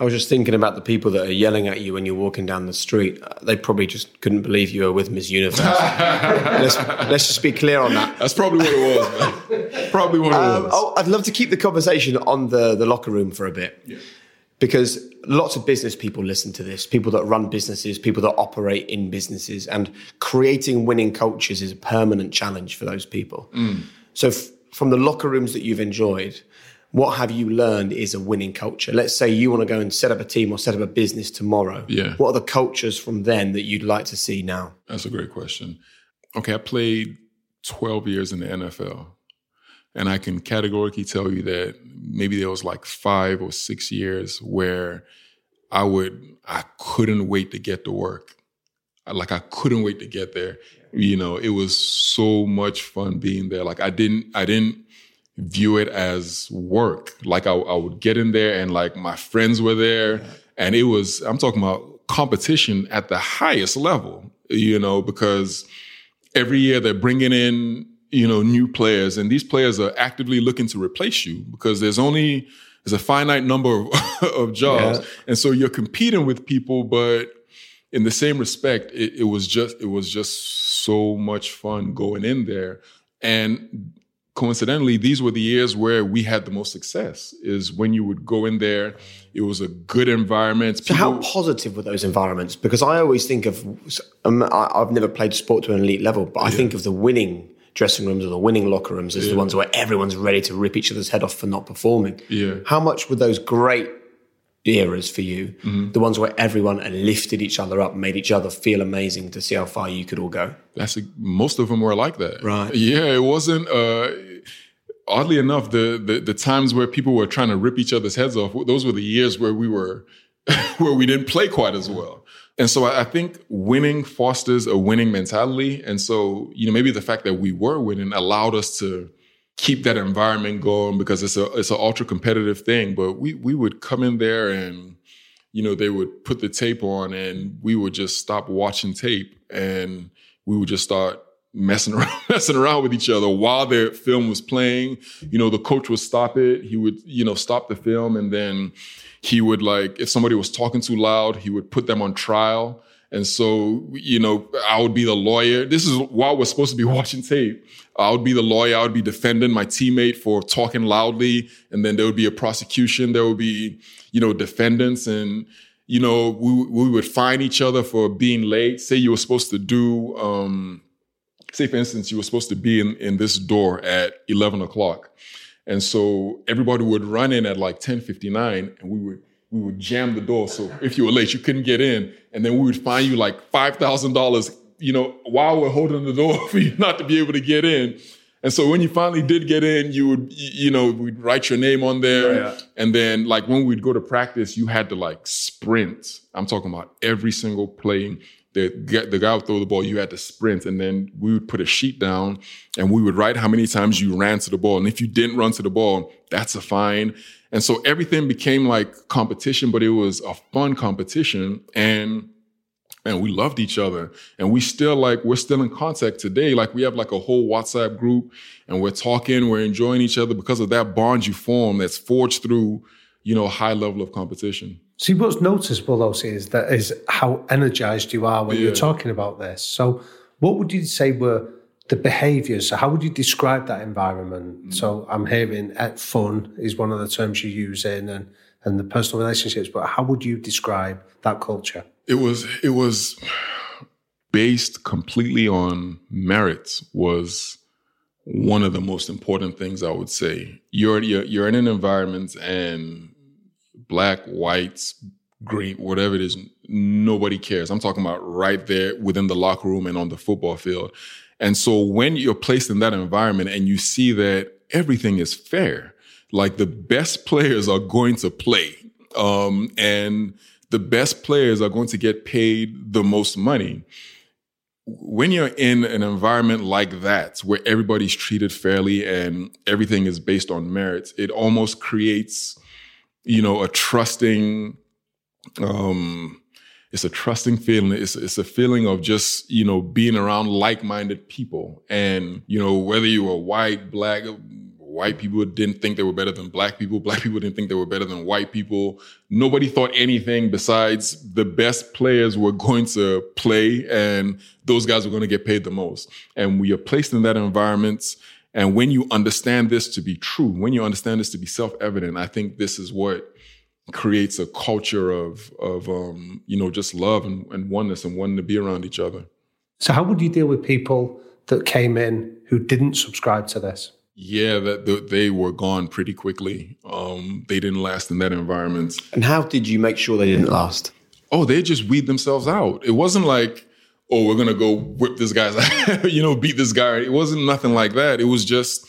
I was just thinking about the people that are yelling at you when you're walking down the street. Uh, They probably just couldn't believe you were with Miss Universe. let's, let's just be clear on that. That's probably what it was, man. probably what it Um, was. oh, I'd love to keep the conversation on the, the locker room for a bit. Because lots of business people listen to this, people that run businesses, people that operate in businesses, and creating winning cultures is a permanent challenge for those people. Mm. So, f- from the locker rooms that you've enjoyed, what have you learned is a winning culture? Let's say you want to go and set up a team or set up a business tomorrow. Yeah. What are the cultures from then that you'd like to see now? That's a great question. Okay, I played 12 years in the NFL. And I can categorically tell you that maybe there was like five or six years where I would, I couldn't wait to get to work. Like I couldn't wait to get there. You know, it was so much fun being there. Like I didn't, I didn't view it as work. Like I, I would get in there and like my friends were there and it was, I'm talking about competition at the highest level, you know, because every year they're bringing in you know new players and these players are actively looking to replace you because there's only there's a finite number of, of jobs and so you're competing with people but in the same respect it, it was just it was just so much fun going in there and coincidentally, these were the years where we had the most success. Is when you would go in there, it was a good environment. So, how positive were those environments? Because I always think of, um, I, I've never played sport to an elite level, but I Yeah. think of the winning dressing rooms or the winning locker rooms as the ones where everyone's ready to rip each other's head off for not performing. Yeah. How much were those great eras for you, Mm-hmm. the ones where everyone lifted each other up, made each other feel amazing to see how far you could all go? That's a, most of them were like that. Right. Yeah, it wasn't. Uh, oddly enough, the, the the times where people were trying to rip each other's heads off, those were the years where we were where we didn't play quite as well. And so I, think winning fosters a winning mentality. And so you know maybe the fact that we were winning allowed us to keep that environment going because it's a it's an ultra competitive thing. But we we would come in there and you know they would put the tape on and we would just stop watching tape and we would just start messing around messing around with each other while the film was playing you know the coach would stop it he would you know stop the film and then he would like if somebody was talking too loud he would put them on trial. And so you know i would be the lawyer. This is while we're supposed to be watching tape. I would be the lawyer. I would be defending my teammate for talking loudly. And then there would be a prosecution. There would be you know defendants. And you know we, we would fine each other for being late. Say you were supposed to do um say for instance you were supposed to be in, in this door at 11 o'clock and so everybody would run in at like 10.59 and we would we would jam the door. So if you were late you couldn't get in. And then we would fine you like $5000 you know while we're holding the door for you not to be able to get in. And so when you finally did get in you would you know we'd write your name on there. And then like when we'd go to practice you had to like sprint. I'm talking about every single play the, the guy would throw the ball, you had to sprint, and then we would put a sheet down and we would write how many times you ran to the ball. And if you didn't run to the ball, that's a fine. And so everything became like competition, but it was a fun competition. And and we loved each other. And we still like, we're still in contact today. Like we have like a whole WhatsApp group and we're talking, we're enjoying each other because of that bond you form that's forged through, you know, high level of competition. See, what's noticeable though is that is how energized you are when Yeah. you're talking about this. So, what would you say were the behaviours? So, how would you describe that environment? So, I'm hearing uh, fun is one of the terms you're using, and and the personal relationships. But how would you describe that culture? it was it was based completely on merit was one of the most important things I would say. You're you're, you're in an environment and black, whites, green, whatever it is, nobody cares. I'm talking about right there within the locker room and on the football field. And so when you're placed in that environment and you see that everything is fair, like the best players are going to play, um, and the best players are going to get paid the most money. When you're in an environment like that, where everybody's treated fairly and everything is based on merits, it almost creates, you know, a trusting, um, it's a trusting feeling. It's, it's a feeling of just, you know, being around like-minded people. And, you know, whether you were white, black, white people didn't think they were better than black people. Black people didn't think they were better than white people. Nobody thought anything besides the best players were going to play and those guys were going to get paid the most. And we are placed in that environment. And when you understand this to be true, when you understand this to be self-evident, I think this is what creates a culture of of um, you know just love and, and oneness and wanting to be around each other. So, how would you deal with people that came in who didn't subscribe to this? Yeah, that th- they were gone pretty quickly. Um, they didn't last in that environment. And how did you make sure they didn't last? Oh, they just weed themselves out. It wasn't like, oh, we're gonna go whip this guy's, you know, beat this guy. It wasn't nothing like that. It was just,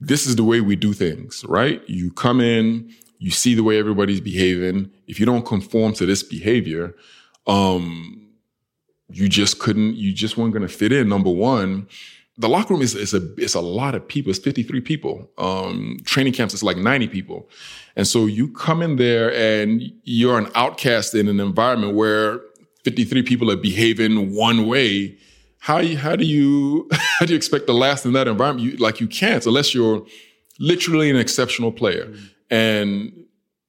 this is the way we do things, right? You come in, you see the way everybody's behaving. If you don't conform to this behavior, um, you just couldn't, you just weren't gonna fit in. Number one, the locker room is, is a it's a lot of people. It's 53 people. Um, training camps is like 90 people. And so you come in there and you're an outcast in an environment where 53 people are behaving one way. How you, how do you how do you expect to last in that environment? You, like you can't unless you're literally an exceptional player. Mm-hmm. And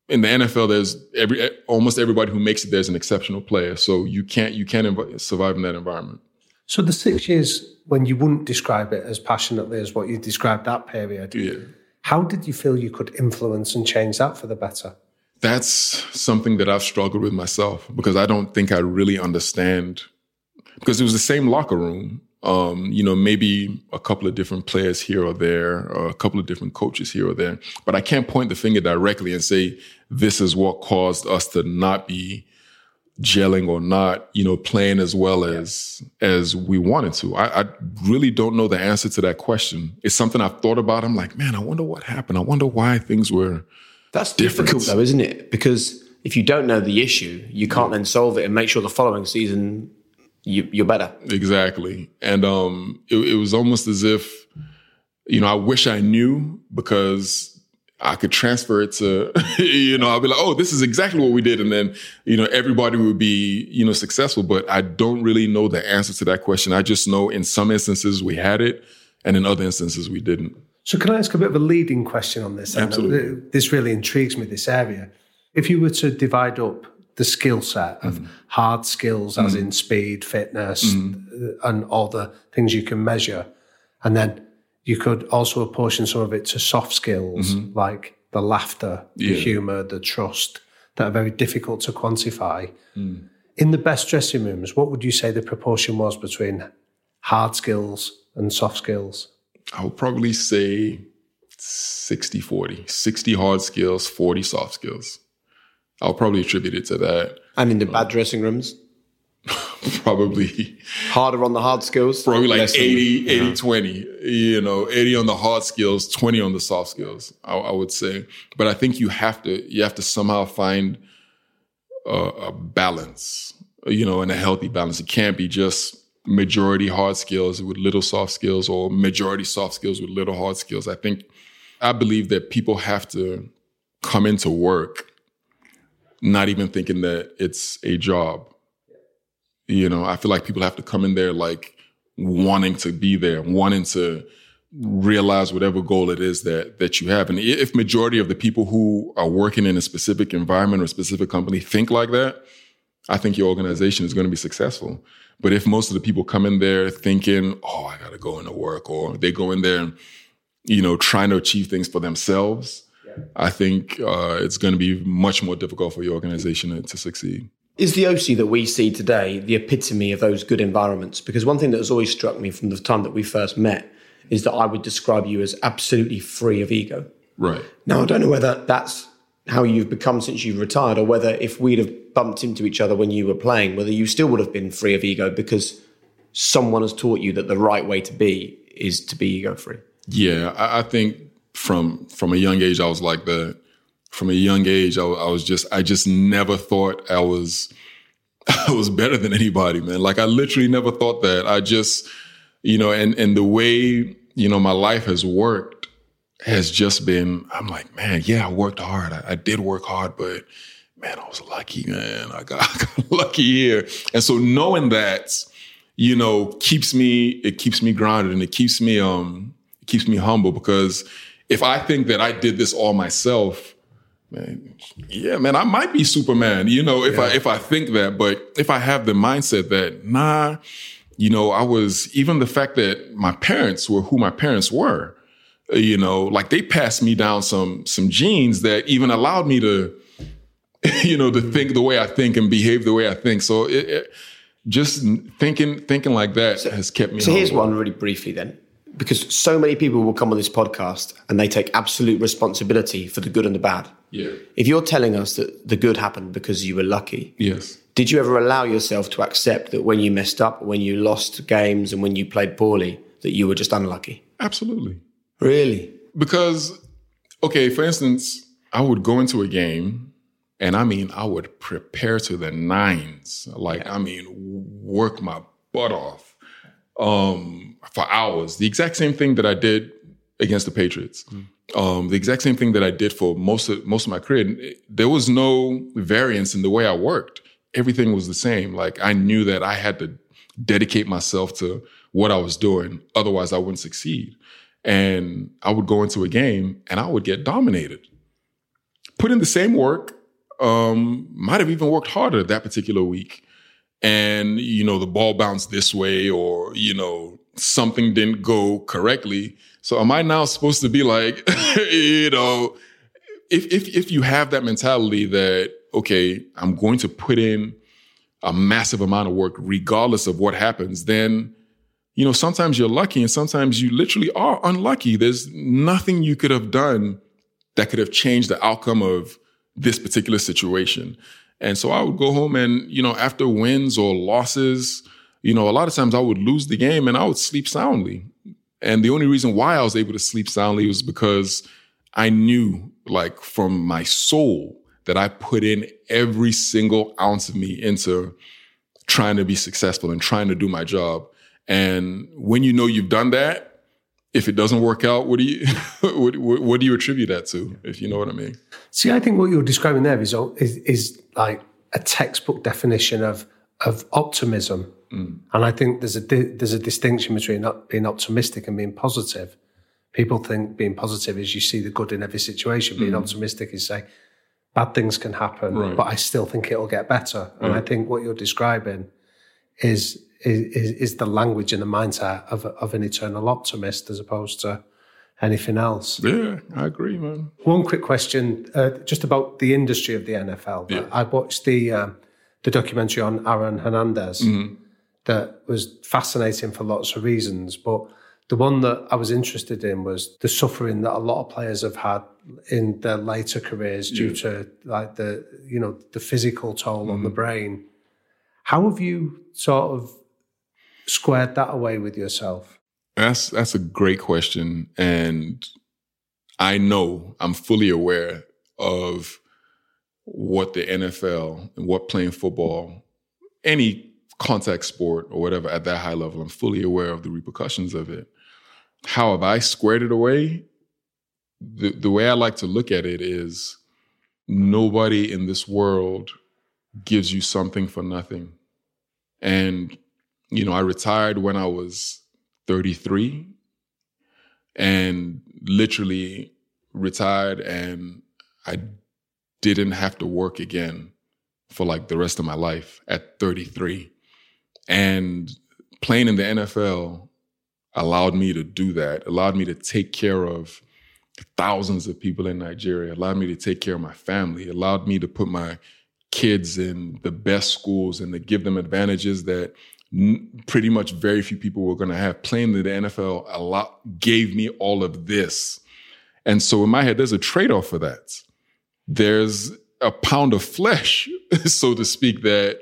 in the NFL, there's every almost everybody who makes it there's an exceptional player. So you can't you can't env- survive in that environment. So the six years when you wouldn't describe it as passionately as what you described that period, Yeah. how did you feel you could influence and change that for the better? That's something that I've struggled with myself because I don't think I really understand because it was the same locker room. Um, you know, maybe a couple of different players here or there, or a couple of different coaches here or there, but I can't point the finger directly and say this is what caused us to not be gelling or not, you know, playing as well as as we wanted to. I, I really don't know the answer to that question. It's something I've thought about. I'm like, man, I wonder what happened. I wonder why things were. That's Different. difficult, though, isn't it? Because if you don't know the issue, you can't then solve it and make sure the following season you, you're better. Exactly. And um, it, it was almost as if, you know, I wish I knew because I could transfer it to, you know, I'll be like, oh, this is exactly what we did. And then, you know, everybody would be, you know, successful. But I don't really know the answer to that question. I just know in some instances we had it and in other instances we didn't. So can I ask a bit of a leading question on this? then? Absolutely. This really intrigues me, this area. If you were to divide up the skill set of Mm. hard skills, as in speed, fitness, Mm. uh, and all the things you can measure, and then you could also apportion some of it to soft skills like the laughter, the Mm-hmm. Yeah. humour, the trust that are very difficult to quantify. Mm. In the best dressing rooms, what would you say the proportion was between hard skills and soft skills? I would probably say 60 40, 60 hard skills, 40 soft skills. I'll probably attribute it to that. And in the uh, bad dressing rooms, Probably harder on the hard skills. probably like less on- 80, 80, 20, you know, 80 on the hard skills, 20 on the soft skills, I, I would say. But I think you have to, you have to somehow find a, a balance, you know, and a healthy balance. It can't be just majority hard skills with little soft skills or majority soft skills with little hard skills. I think, I believe that people have to come into work not even thinking that it's a job. You know, I feel like people have to come in there like wanting to be there, wanting to realize whatever goal it is that that you have. And if majority of the people who are working in a specific environment or specific company think like that, I think your organization is going to be successful. But if most of the people come in there thinking, "Oh, I got to go into work," or they go in there, you know, trying to achieve things for themselves, I think uh, it's going to be much more difficult for your organization to, to succeed. Is the Osi that we see today the epitome of those good environments? Because one thing that has always struck me from the time that we first met is that I would describe you as absolutely free of ego. Right. Now, I don't know whether that's how you've become since you've retired or whether if we'd have bumped into each other when you were playing, whether you still would have been free of ego because someone has taught you that the right way to be is to be ego free. Yeah, I, I think from from a young age I was like that. From a young age, I, I was just I just never thought I was I was better than anybody, man. Like I literally never thought that. I just, you know, and and the way you know my life has worked has just been. I'm like, man, yeah, I worked hard. I, I did work hard, but man, I was lucky, man. I got, I got lucky here. And so knowing that, you know, keeps me, it keeps me grounded and it keeps me, um, it keeps me humble because if I think that I did this all myself, man, yeah, man, I might be Superman, you know, if I, if I think that, but if I have the mindset that, nah, you know, I was, even the fact that my parents were who my parents were, you know, like they passed me down some, some genes that even allowed me to, you know, to think the way I think and behave the way I think. So it, it, just thinking thinking like that has kept me. So here's one really briefly then, because so many people will come on this podcast and they take absolute responsibility for the good and the bad. Yeah. If you're telling us that the good happened because you were lucky, Yes. did you ever allow yourself to accept that when you messed up, when you lost games, and when you played poorly, that you were just unlucky? Absolutely. Really? Because, okay, for instance, I would go into a game and I mean, I would prepare to the nines. Like, I mean, work my butt off um, for hours. The exact same thing that I did against the Patriots. Um, the exact same thing that I did for most of most of my career. There was no variance in the way I worked. Everything was the same. Like I knew that I had to dedicate myself to what I was doing. Otherwise, I wouldn't succeed. And I would go into a game and I would get dominated. Put in the same work, um, might have even worked harder that particular week. and you know the ball bounced this way or you know something didn't go correctly so am i now supposed to be like you know if if if you have that mentality that okay i'm going to put in a massive amount of work regardless of what happens then you know sometimes you're lucky and sometimes you literally are unlucky there's nothing you could have done that could have changed the outcome of this particular situation and so I would go home and, you know, after wins or losses, you know, a lot of times I would lose the game and I would sleep soundly. And the only reason why I was able to sleep soundly was because I knew, like, from my soul that I put in every single ounce of me into trying to be successful and trying to do my job. And when you know you've done that, if it doesn't work out, what do you what, what, do you attribute that to? If you know what I mean. See, I think what you're describing there is is, is like a textbook definition of of optimism, mm. and I think there's a there's a distinction between not being optimistic and being positive. People think being positive is you see the good in every situation. Being mm. optimistic is say bad things can happen, right. but I still think it'll get better. And right. I think what you're describing is is, is the language and the mindset of, of an eternal optimist as opposed to anything else. Yeah, I agree, man. One quick question, uh, just about the industry of the NFL. Yeah. I watched the uh, the documentary on Aaron Hernandez. Mm-hmm. That was fascinating for lots of reasons, but the one that I was interested in was the suffering that a lot of players have had in their later careers due yeah. to like the you know the physical toll mm-hmm. on the mm-hmm. brain. How have you sort of squared that away with yourself? That's that's a great question, and I know I'm fully aware of what the NFL and what playing football, any contact sport or whatever at that high level, I'm fully aware of the repercussions of it. How have I squared it away? The the way I like to look at it is nobody in this world gives you something for nothing. And you know, I retired when I was 33 and literally retired and I didn't have to work again for like the rest of my life at 33. And playing in the NFL allowed me to do that, allowed me to take care of thousands of people in Nigeria, allowed me to take care of my family, allowed me to put my kids in the best schools and to give them advantages that pretty much very few people were going to have. Playing in the NFL a lot gave me all of this. And so in my head, there's a trade off for that. There's a pound of flesh, so to speak, that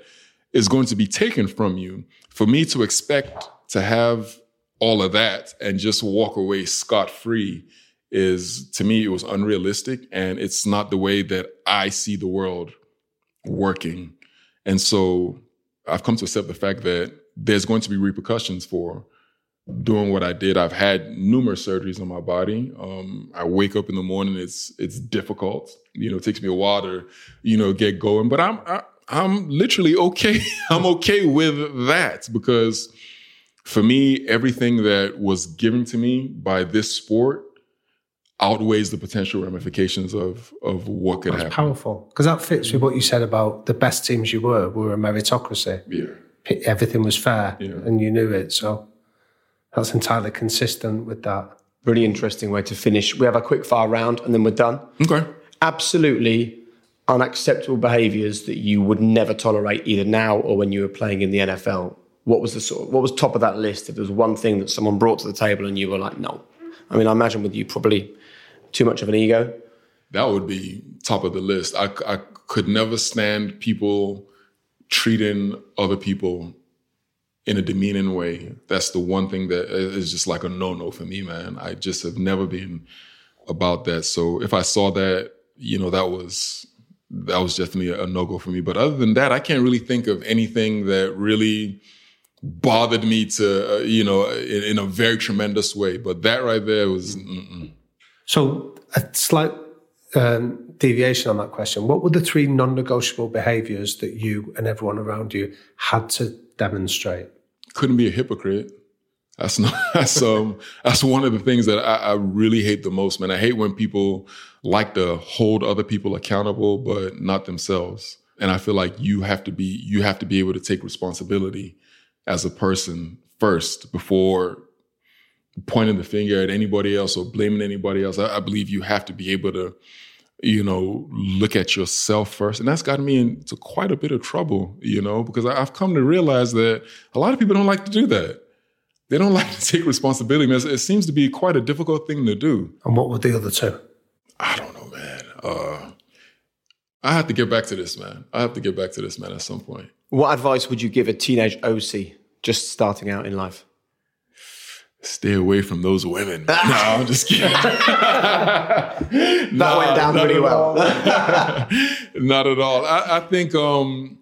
is going to be taken from you. For me to expect to have all of that and just walk away scot free is, to me, it was unrealistic. And it's not the way that I see the world working. And so I've come to accept the fact that there's going to be repercussions for doing what I did. I've had numerous surgeries on my body. Um, I wake up in the morning; it's it's difficult. You know, it takes me a while to you know get going, but I'm I, am i am literally okay. I'm okay with that because for me, everything that was given to me by this sport outweighs the potential ramifications of of what could That's happen. Powerful, because that fits with what you said about the best teams you were We were a meritocracy. Yeah everything was fair yeah. and you knew it. So that's entirely consistent with that. Really interesting way to finish. We have a quick fire round and then we're done. Okay. Absolutely unacceptable behaviors that you would never tolerate either now or when you were playing in the NFL. What was the sort of, what was top of that list? If there was one thing that someone brought to the table and you were like, no. I mean, I imagine with you probably too much of an ego. That would be top of the list. I, I could never stand people treating other people in a demeaning way. That's the one thing that is just like a no no for me, man. I just have never been about that. So if I saw that, you know, that was that was definitely a no go for me. But other than that, I can't really think of anything that really bothered me to, uh, you know, in, in, a very tremendous way. But that right there was. Mm-mm. So a slight um, deviation on that question. What were the three non-negotiable behaviours that you and everyone around you had to demonstrate? Couldn't be a hypocrite. That's not. That's um. that's one of the things that I, I really hate the most, man. I hate when people like to hold other people accountable, but not themselves. and I feel like you have to be you have to be able to take responsibility as a person first before pointing the finger at anybody else or blaming anybody else. I, I believe you have to be able to you know, look at yourself first. And that's gotten me into quite a bit of trouble, you know, because I've come to realize that a lot of people don't like to do that. They don't like to take responsibility. It seems to be quite a difficult thing to do. And what were the other two? I don't know, man. Uh, I have to get back to this, man. I have to get back to this, man, at some point. What advice would you give a teenage Osi just starting out in life? Stay away from those women. no, I'm just kidding. that went down pretty well. not at all. I, I think um,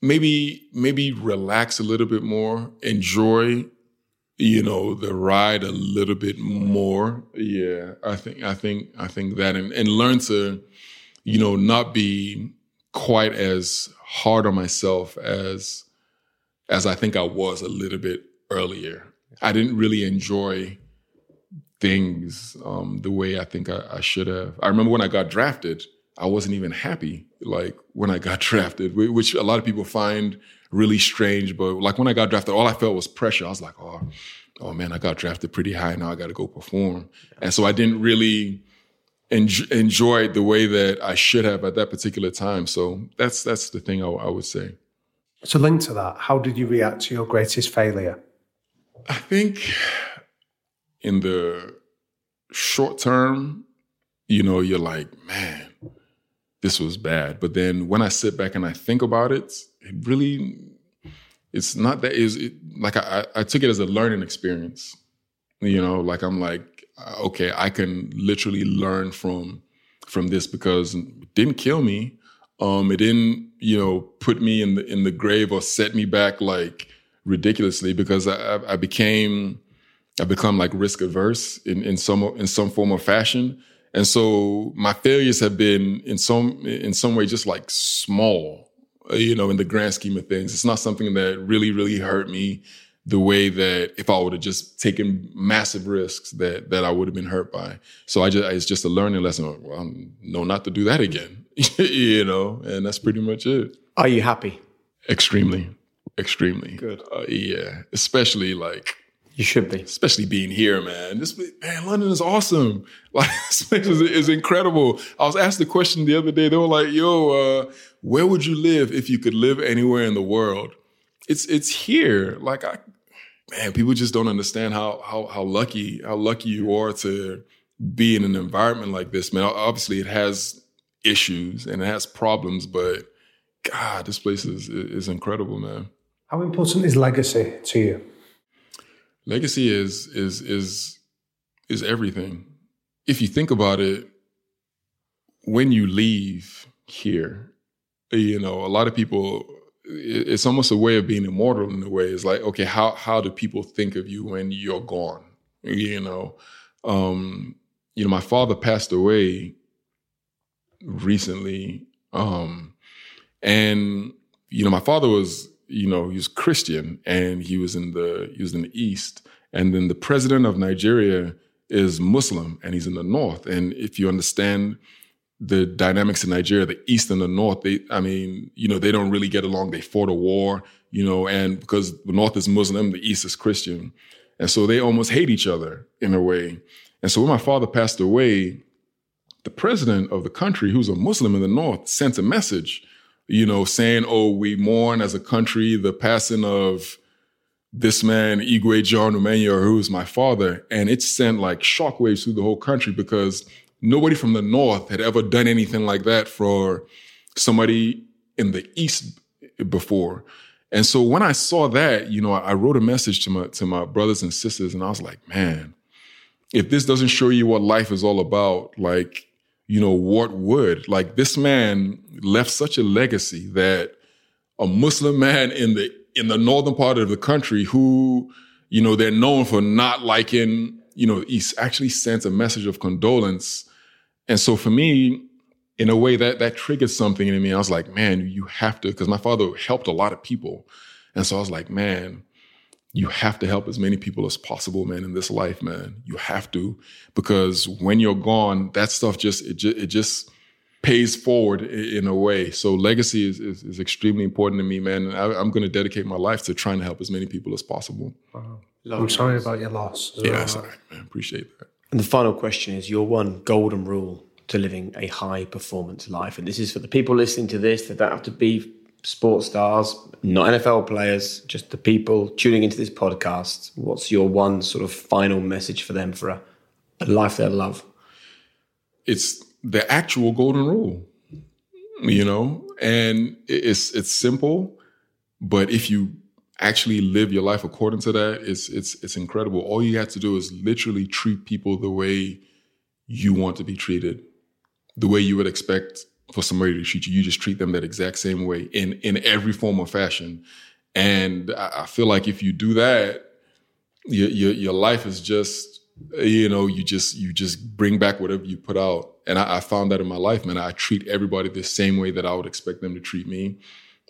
maybe maybe relax a little bit more, enjoy, you know, the ride a little bit more. Yeah, I think I think I think that, and, and learn to you know, not be quite as hard on myself as as I think I was a little bit earlier. I didn't really enjoy things um, the way I think I, I, should have. I remember when I got drafted, I wasn't even happy. Like when I got drafted, which a lot of people find really strange. But like when I got drafted, all I felt was pressure. I was like, oh, oh man, I got drafted pretty high. Now I got to go perform. And so I didn't really en- enjoyed the way that I should have at that particular time. So that's that's the thing I, I would say. So, linked to that, how did you react to your greatest failure? I think in the short term, you know, you're like, man, this was bad. But then when I sit back and I think about it, it really, it's not that is it, like I, I took it as a learning experience. You know, like I'm like, uh, okay, I can literally learn from from this because it didn't kill me. Um, it didn't, you know, put me in the in the grave or set me back like ridiculously because I, I became I become like risk averse in, in some in some form or fashion. And so my failures have been in some in some way just like small, uh, you know, in the grand scheme of things. It's not something that really, really hurt me the way that if I would have just taken massive risks that that I would have been hurt by. So I just it's just a learning lesson. Well, I know not to do that again, you know, and that's pretty much it. Are you happy? Extremely, extremely good. Uh, yeah, especially like you should be, especially being here, man. This man, London is awesome. Like this place is, is incredible. I was asked the question the other day. They were like, "Yo, uh, where would you live if you could live anywhere in the world?" It's it's here. Like I man, people just don't understand how how how lucky how lucky you are to be in an environment like this, man. Obviously, it has issues and it has problems, but God, this place is is incredible, man. How important is legacy to you? Legacy is is is is everything. If you think about it, when you leave here, you know, a lot of people it's almost a way of being immortal in a way. It's like, okay, how how do people think of you when you're gone? You know, um, you know, my father passed away recently, um, and you know, my father was, you know, he was Christian, and he was in the he was in the East, and then the president of Nigeria is Muslim, and he's in the North, and if you understand the dynamics in Nigeria, the East and the North, they, I mean, you know, they don't really get along. They fought a war, you know, and because the North is Muslim, the East is Christian. And so they almost hate each other in a way. And so when my father passed away, the president of the country, who's a Muslim in the North, sent a message, you know, saying, oh, we mourn as a country the passing of this man, Igwe John Umenyiora, who is my father. And it sent like shockwaves through the whole country because nobody from the North had ever done anything like that for somebody in the East before. And so when I saw that, you know, I wrote a message to my to my brothers and sisters, and I was like, man, if this doesn't show you what life is all about, like, you know, what would? Like this man left such a legacy that a Muslim man in the in the northern part of the country who, you know, they're known for not liking, you know, he actually sent a message of condolence and so for me, in a way that that triggered something in me. I was like, man, you have to, because my father helped a lot of people. And so I was like, man, you have to help as many people as possible, man, in this life, man. You have to, because when you're gone, that stuff just, it just, it just, pays forward in a way. So legacy is, is, is extremely important to me, man. And I, am going to dedicate my life to trying to help as many people as possible. Wow. I'm sorry about your loss. Yeah, well. sorry, man. Appreciate that. And the final question is your one golden rule to living a high performance life. And this is for the people listening to this that don't have to be sports stars, not NFL players, just the people tuning into this podcast. What's your one sort of final message for them for a, a life they love? It's the actual golden rule, you know, and it's it's simple, but if you actually live your life according to that, it's it's it's incredible. All you have to do is literally treat people the way you want to be treated, the way you would expect for somebody to treat you. You just treat them that exact same way in in every form or fashion. And I, I feel like if you do that, your, your your life is just you know you just you just bring back whatever you put out and I, I, found that in my life man i treat everybody the same way that i would expect them to treat me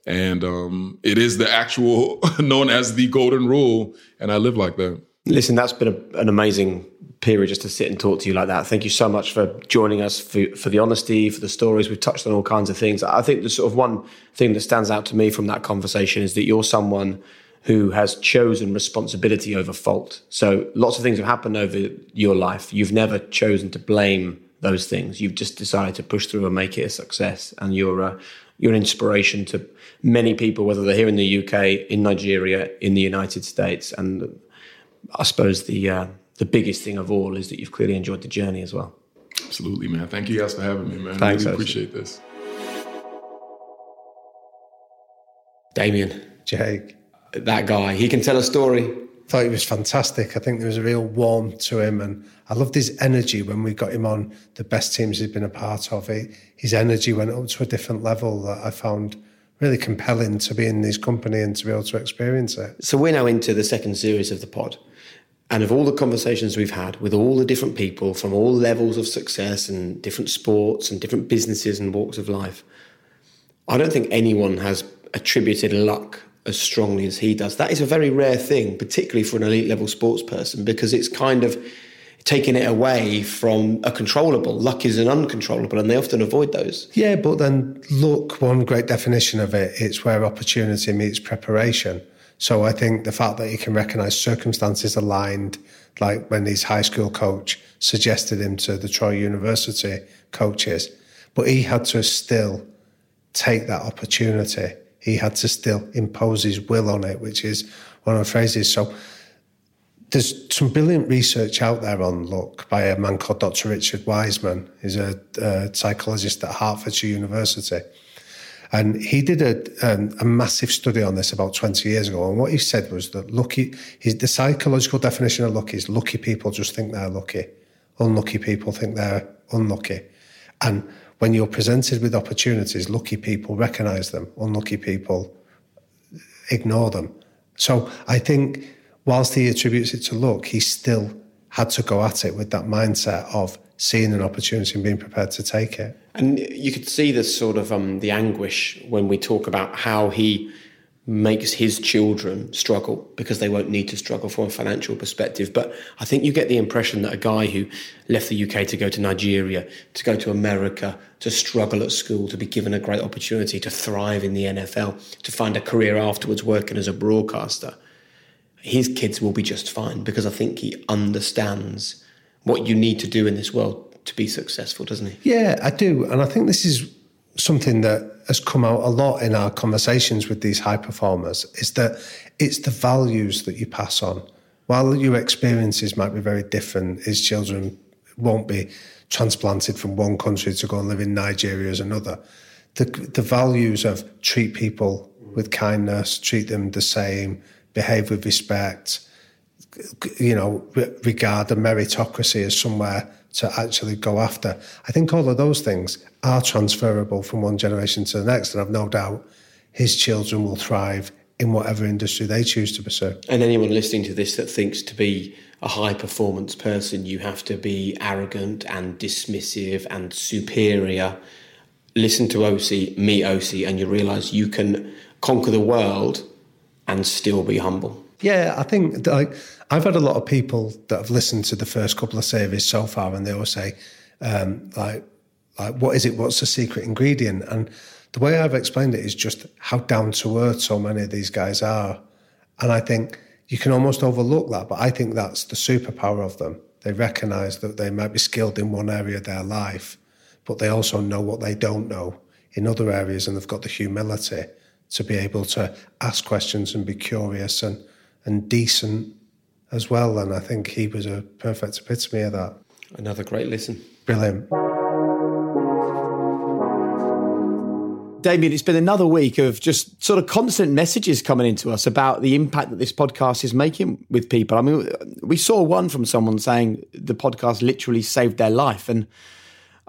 and um, it is the actual known as the golden rule and i live like that listen that's been a, an amazing period just to sit and talk to you like that thank you so much for joining us for, for the honesty for the stories we've touched on all kinds of things i think the sort of one thing that stands out to me from that conversation is that you're someone who has chosen responsibility over fault. So lots of things have happened over your life. You've never chosen to blame those things. You've just decided to push through and make it a success. And you're uh, you're an inspiration to many people, whether they're here in the UK, in Nigeria, in the United States. And I suppose the uh, the biggest thing of all is that you've clearly enjoyed the journey as well. Absolutely, man. Thank you guys for having me, man. Thanks. I really appreciate this. Damian. Jake that guy. He can tell a story. I thought he was fantastic. I think there was a real warmth to him, and I loved his energy when we got him on the best teams he's been a part of. It, his energy went up to a different level that I found really compelling to be in his company and to be able to experience it. So we're now into the second series of the pod. And of all the conversations we've had with all the different people from all levels of success and different sports and different businesses and walks of life, I don't think anyone has attributed luck as strongly as he does. That is a very rare thing, particularly for an elite level sports person, because it's kind of taking it away from a controllable. Luck is an uncontrollable, and they often avoid those. Yeah, but then look, one great definition of it, it's where opportunity meets preparation. So I think the fact that he can recognise circumstances aligned, like when his high school coach suggested him to the Troy University coaches, but he had to still take that opportunity he had to still impose his will on it, which is one of the phrases. So there's some brilliant research out there on luck by a man called Dr. Richard Wiseman. He's a, a psychologist at Hertfordshire University. And he did a, um, a, massive study on this about 20 years ago. And what he said was that lucky, his, the psychological definition of lucky is lucky people just think they're lucky. Unlucky people think they're unlucky. And when you're presented with opportunities, lucky people recognize them, unlucky people ignore them. So I think whilst he attributes it to luck, he still had to go at it with that mindset of seeing an opportunity and being prepared to take it. And you could see the sort of um, the anguish when we talk about how he makes his children struggle because they won't need to struggle from a financial perspective. But I think you get the impression that a guy who left the UK to go to Nigeria, to go to America, to struggle at school, to be given a great opportunity to thrive in the NFL, to find a career afterwards working as a broadcaster, his kids will be just fine because I think he understands what you need to do in this world to be successful, doesn't he? Yeah, I do. And I think this is something that has come out a lot in our conversations with these high performers is that it's the values that you pass on. While your experiences might be very different, his children won't be transplanted from one country to go and live in Nigeria as another. The, the values of treat people with kindness, treat them the same, behave with respect, you know, regard the meritocracy as somewhere to actually go after. I think all of those things are transferable from one generation to the next, and I've no doubt his children will thrive in whatever industry they choose to pursue. And anyone listening to this that thinks to be a high performance person, you have to be arrogant and dismissive and superior. Listen to Osi, meet Osi, and you realize you can conquer the world and still be humble. Yeah, I think like I've had a lot of people that have listened to the first couple of series so far, and they always say, um, like, Like, what is it? What's the secret ingredient? And the way I've explained it is just how down to earth so many of these guys are. And I think you can almost overlook that, but I think that's the superpower of them. They recognize that they might be skilled in one area of their life, but they also know what they don't know in other areas, and they've got the humility to be able to ask questions and be curious and, and decent as well. And I think he was a perfect epitome of that. Another great listen. Brilliant. Damian, it's been another week of just sort of constant messages coming into us about the impact that this podcast is making with people. I mean, we saw one from someone saying the podcast literally saved their life. And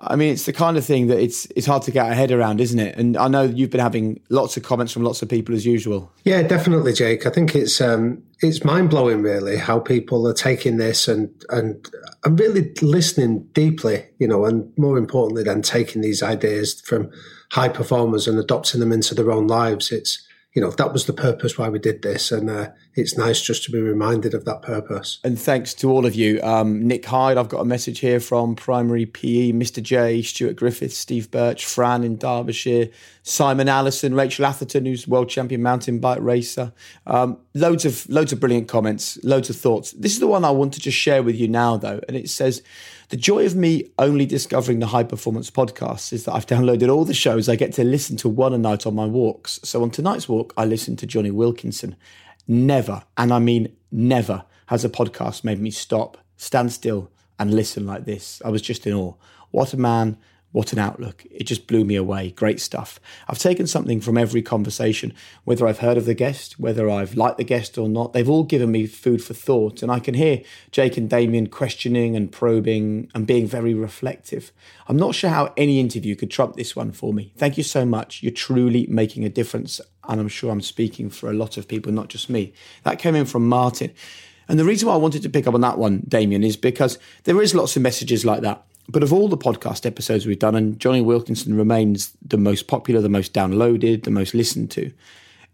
I mean, it's the kind of thing that it's it's hard to get our head around, isn't it? And I know you've been having lots of comments from lots of people as usual. Yeah, definitely, Jake. I think it's um, it's mind blowing, really, how people are taking this and and and really listening deeply, you know, and more importantly, then taking these ideas from high performers and adopting them into their own lives. It's you know that was the purpose why we did this, and uh, it's nice just to be reminded of that purpose. And thanks to all of you, um, Nick Hyde. I've got a message here from Primary PE, Mr. J, Stuart Griffith, Steve Birch, Fran in Derbyshire, Simon Allison, Rachel Atherton, who's world champion mountain bike racer. Um, loads of loads of brilliant comments, loads of thoughts. This is the one I want to just share with you now, though, and it says. The joy of me only discovering the high performance podcast is that I've downloaded all the shows. I get to listen to one a night on my walks. So on tonight's walk, I listened to Jonny Wilkinson. Never, and I mean never, has a podcast made me stop, stand still, and listen like this. I was just in awe. What a man, what an outlook. It just blew me away. Great stuff. I've taken something from every conversation, whether I've heard of the guest, whether I've liked the guest or not. They've all given me food for thought, and I can hear Jake and Damian questioning and probing and being very reflective. I'm not sure how any interview could trump this one for me. Thank you so much. You're truly making a difference, and I'm sure I'm speaking for a lot of people, not just me. That came in from Martin. And the reason why I wanted to pick up on that one, Damian, is because there is lots of messages like that. But of all the podcast episodes we've done, and Jonny Wilkinson remains the most popular, the most downloaded, the most listened to,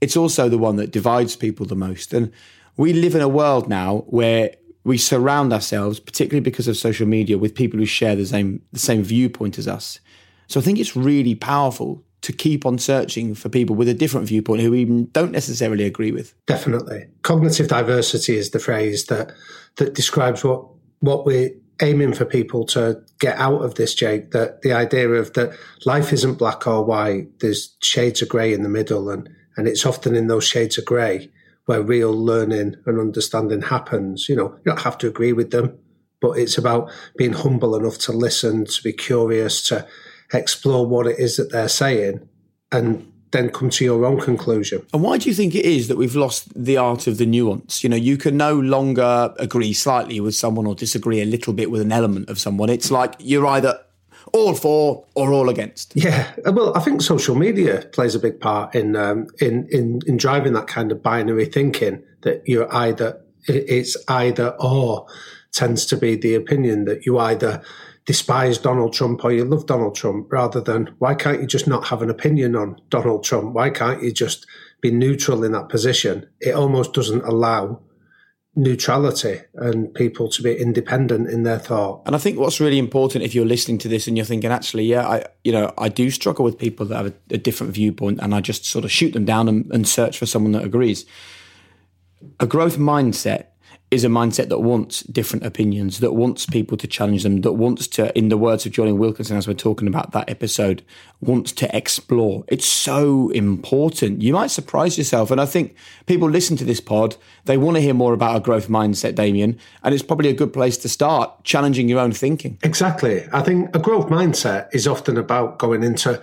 it's also the one that divides people the most. And we live in a world now where we surround ourselves, particularly because of social media, with people who share the same the same viewpoint as us. So I think it's really powerful to keep on searching for people with a different viewpoint who we don't necessarily agree with. Definitely, cognitive diversity is the phrase that that describes what what we're aiming for people to get out of this, Jake, that the idea of that life isn't black or white, there's shades of grey in the middle, and, and it's often in those shades of grey where real learning and understanding happens. You know, you don't have to agree with them, but it's about being humble enough to listen, to be curious, to explore what it is that they're saying, and then come to your own conclusion. And why do you think it is that we've lost the art of the nuance? You know, you can no longer agree slightly with someone or disagree a little bit with an element of someone. It's like you're either all for or all against. Yeah, well, I think social media plays a big part in um, in, in in driving that kind of binary thinking that you're either it's either or tends to be the opinion that you either despise Donald Trump or you love Donald Trump rather than why can't you just not have an opinion on Donald Trump? Why can't you just be neutral in that position? It almost doesn't allow neutrality and people to be independent in their thought. And I think what's really important if you're listening to this and you're thinking, actually, yeah, I, you know, I do struggle with people that have a, a different viewpoint, and I just sort of shoot them down and, and search for someone that agrees. A growth mindset is a mindset that wants different opinions, that wants people to challenge them, that wants to, in the words of Jonny Wilkinson, as we're talking about that episode, wants to explore. It's so important. You might surprise yourself. And I think people listen to this pod, they want to hear more about a growth mindset, Damian. And it's probably a good place to start challenging your own thinking. Exactly. I think a growth mindset is often about going into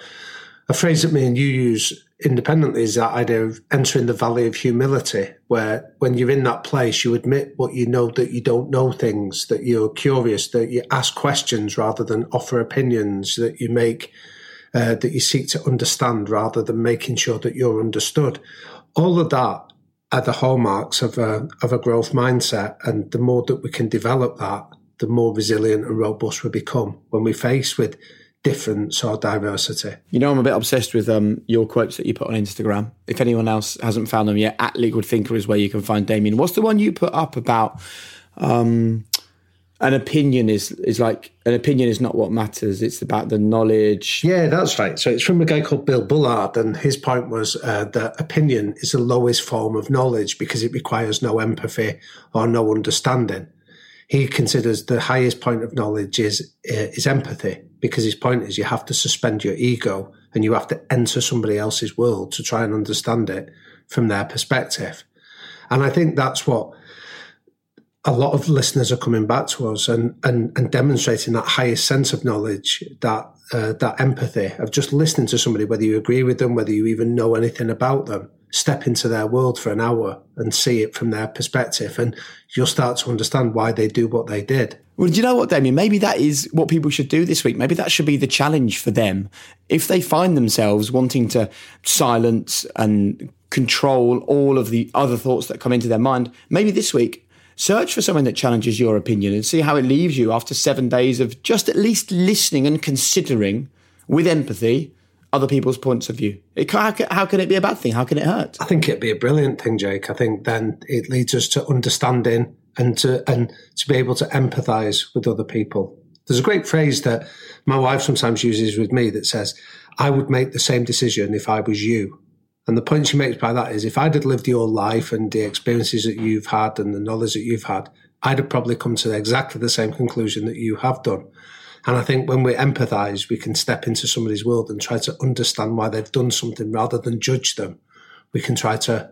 a phrase that me and you use independently is that idea of entering the valley of humility, where when you're in that place, you admit what you know that you don't know things, that you're curious, that you ask questions rather than offer opinions, that you make, uh, that you seek to understand rather than making sure that you're understood. All of that are the hallmarks of a, of a growth mindset. And the more that we can develop that, the more resilient and robust we become when we face with difference or diversity. You know, I'm a bit obsessed with um, your quotes that you put on Instagram. If anyone else hasn't found them yet, at Liquid Thinker is where you can find Damian. What's the one you put up about? Um, an opinion is is like an opinion is not what matters. It's about the knowledge. Yeah, that's right. So it's from a guy called Bill Bullard, and his point was uh, that opinion is the lowest form of knowledge because it requires no empathy or no understanding. He considers the highest point of knowledge is uh, is empathy because his point is you have to suspend your ego and you have to enter somebody else's world to try and understand it from their perspective. And I think that's what a lot of listeners are coming back to us and, and, and demonstrating that highest sense of knowledge, that uh, that empathy of just listening to somebody, whether you agree with them, whether you even know anything about them, step into their world for an hour and see it from their perspective, and you'll start to understand why they do what they did. Well, do you know what, Damian? Maybe that is what people should do this week. Maybe that should be the challenge for them. If they find themselves wanting to silence and control all of the other thoughts that come into their mind, maybe this week Search for something that challenges your opinion and see how it leaves you after seven days of just at least listening and considering with empathy other people's points of view. It, how, how can it be a bad thing? How can it hurt? I think it'd be a brilliant thing, Jake. I think then it leads us to understanding and to and to be able to empathise with other people. There's a great phrase that my wife sometimes uses with me that says, "I would make the same decision if I was you." And the point she makes by that is if I'd had lived your life and the experiences that you've had and the knowledge that you've had, I'd have probably come to exactly the same conclusion that you have done. And I think when we empathize, we can step into somebody's world and try to understand why they've done something rather than judge them. We can try to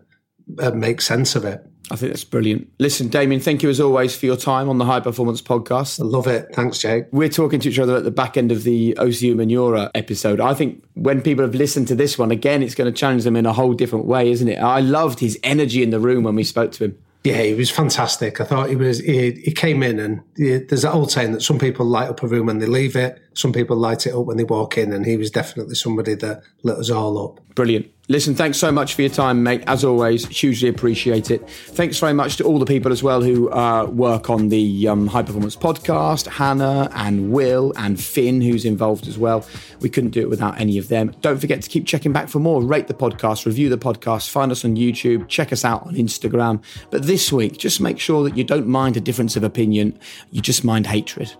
uh, make sense of it. I think that's brilliant. Listen, Damian, thank you as always for your time on the High Performance Podcast. I love it. Thanks, Jake. We're talking to each other at the back end of the Osi Umenyiora episode. I think when people have listened to this one, again, it's going to challenge them in a whole different way, isn't it? I loved his energy in the room when we spoke to him. Yeah, he was fantastic. I thought he was. He, he came in, and he, there's that old saying that some people light up a room and they leave it, some people light it up when they walk in, and he was definitely somebody that lit us all up. Brilliant. Listen, thanks so much for your time, mate. As always, hugely appreciate it. Thanks very much to all the people as well who uh, work on the um, High Performance podcast Hannah and Will and Finn, who's involved as well. We couldn't do it without any of them. Don't forget to keep checking back for more. Rate the podcast, review the podcast, find us on YouTube, check us out on Instagram. But this week, just make sure that you don't mind a difference of opinion, you just mind hatred.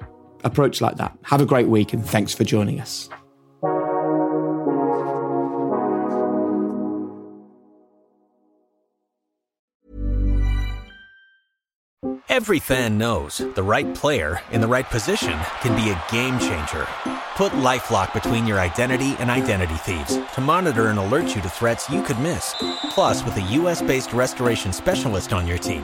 Approach like that. Have a great week and thanks for joining us. Every fan knows the right player in the right position can be a game changer. Put LifeLock between your identity and identity thieves to monitor and alert you to threats you could miss. Plus, with a US-based restoration specialist on your team,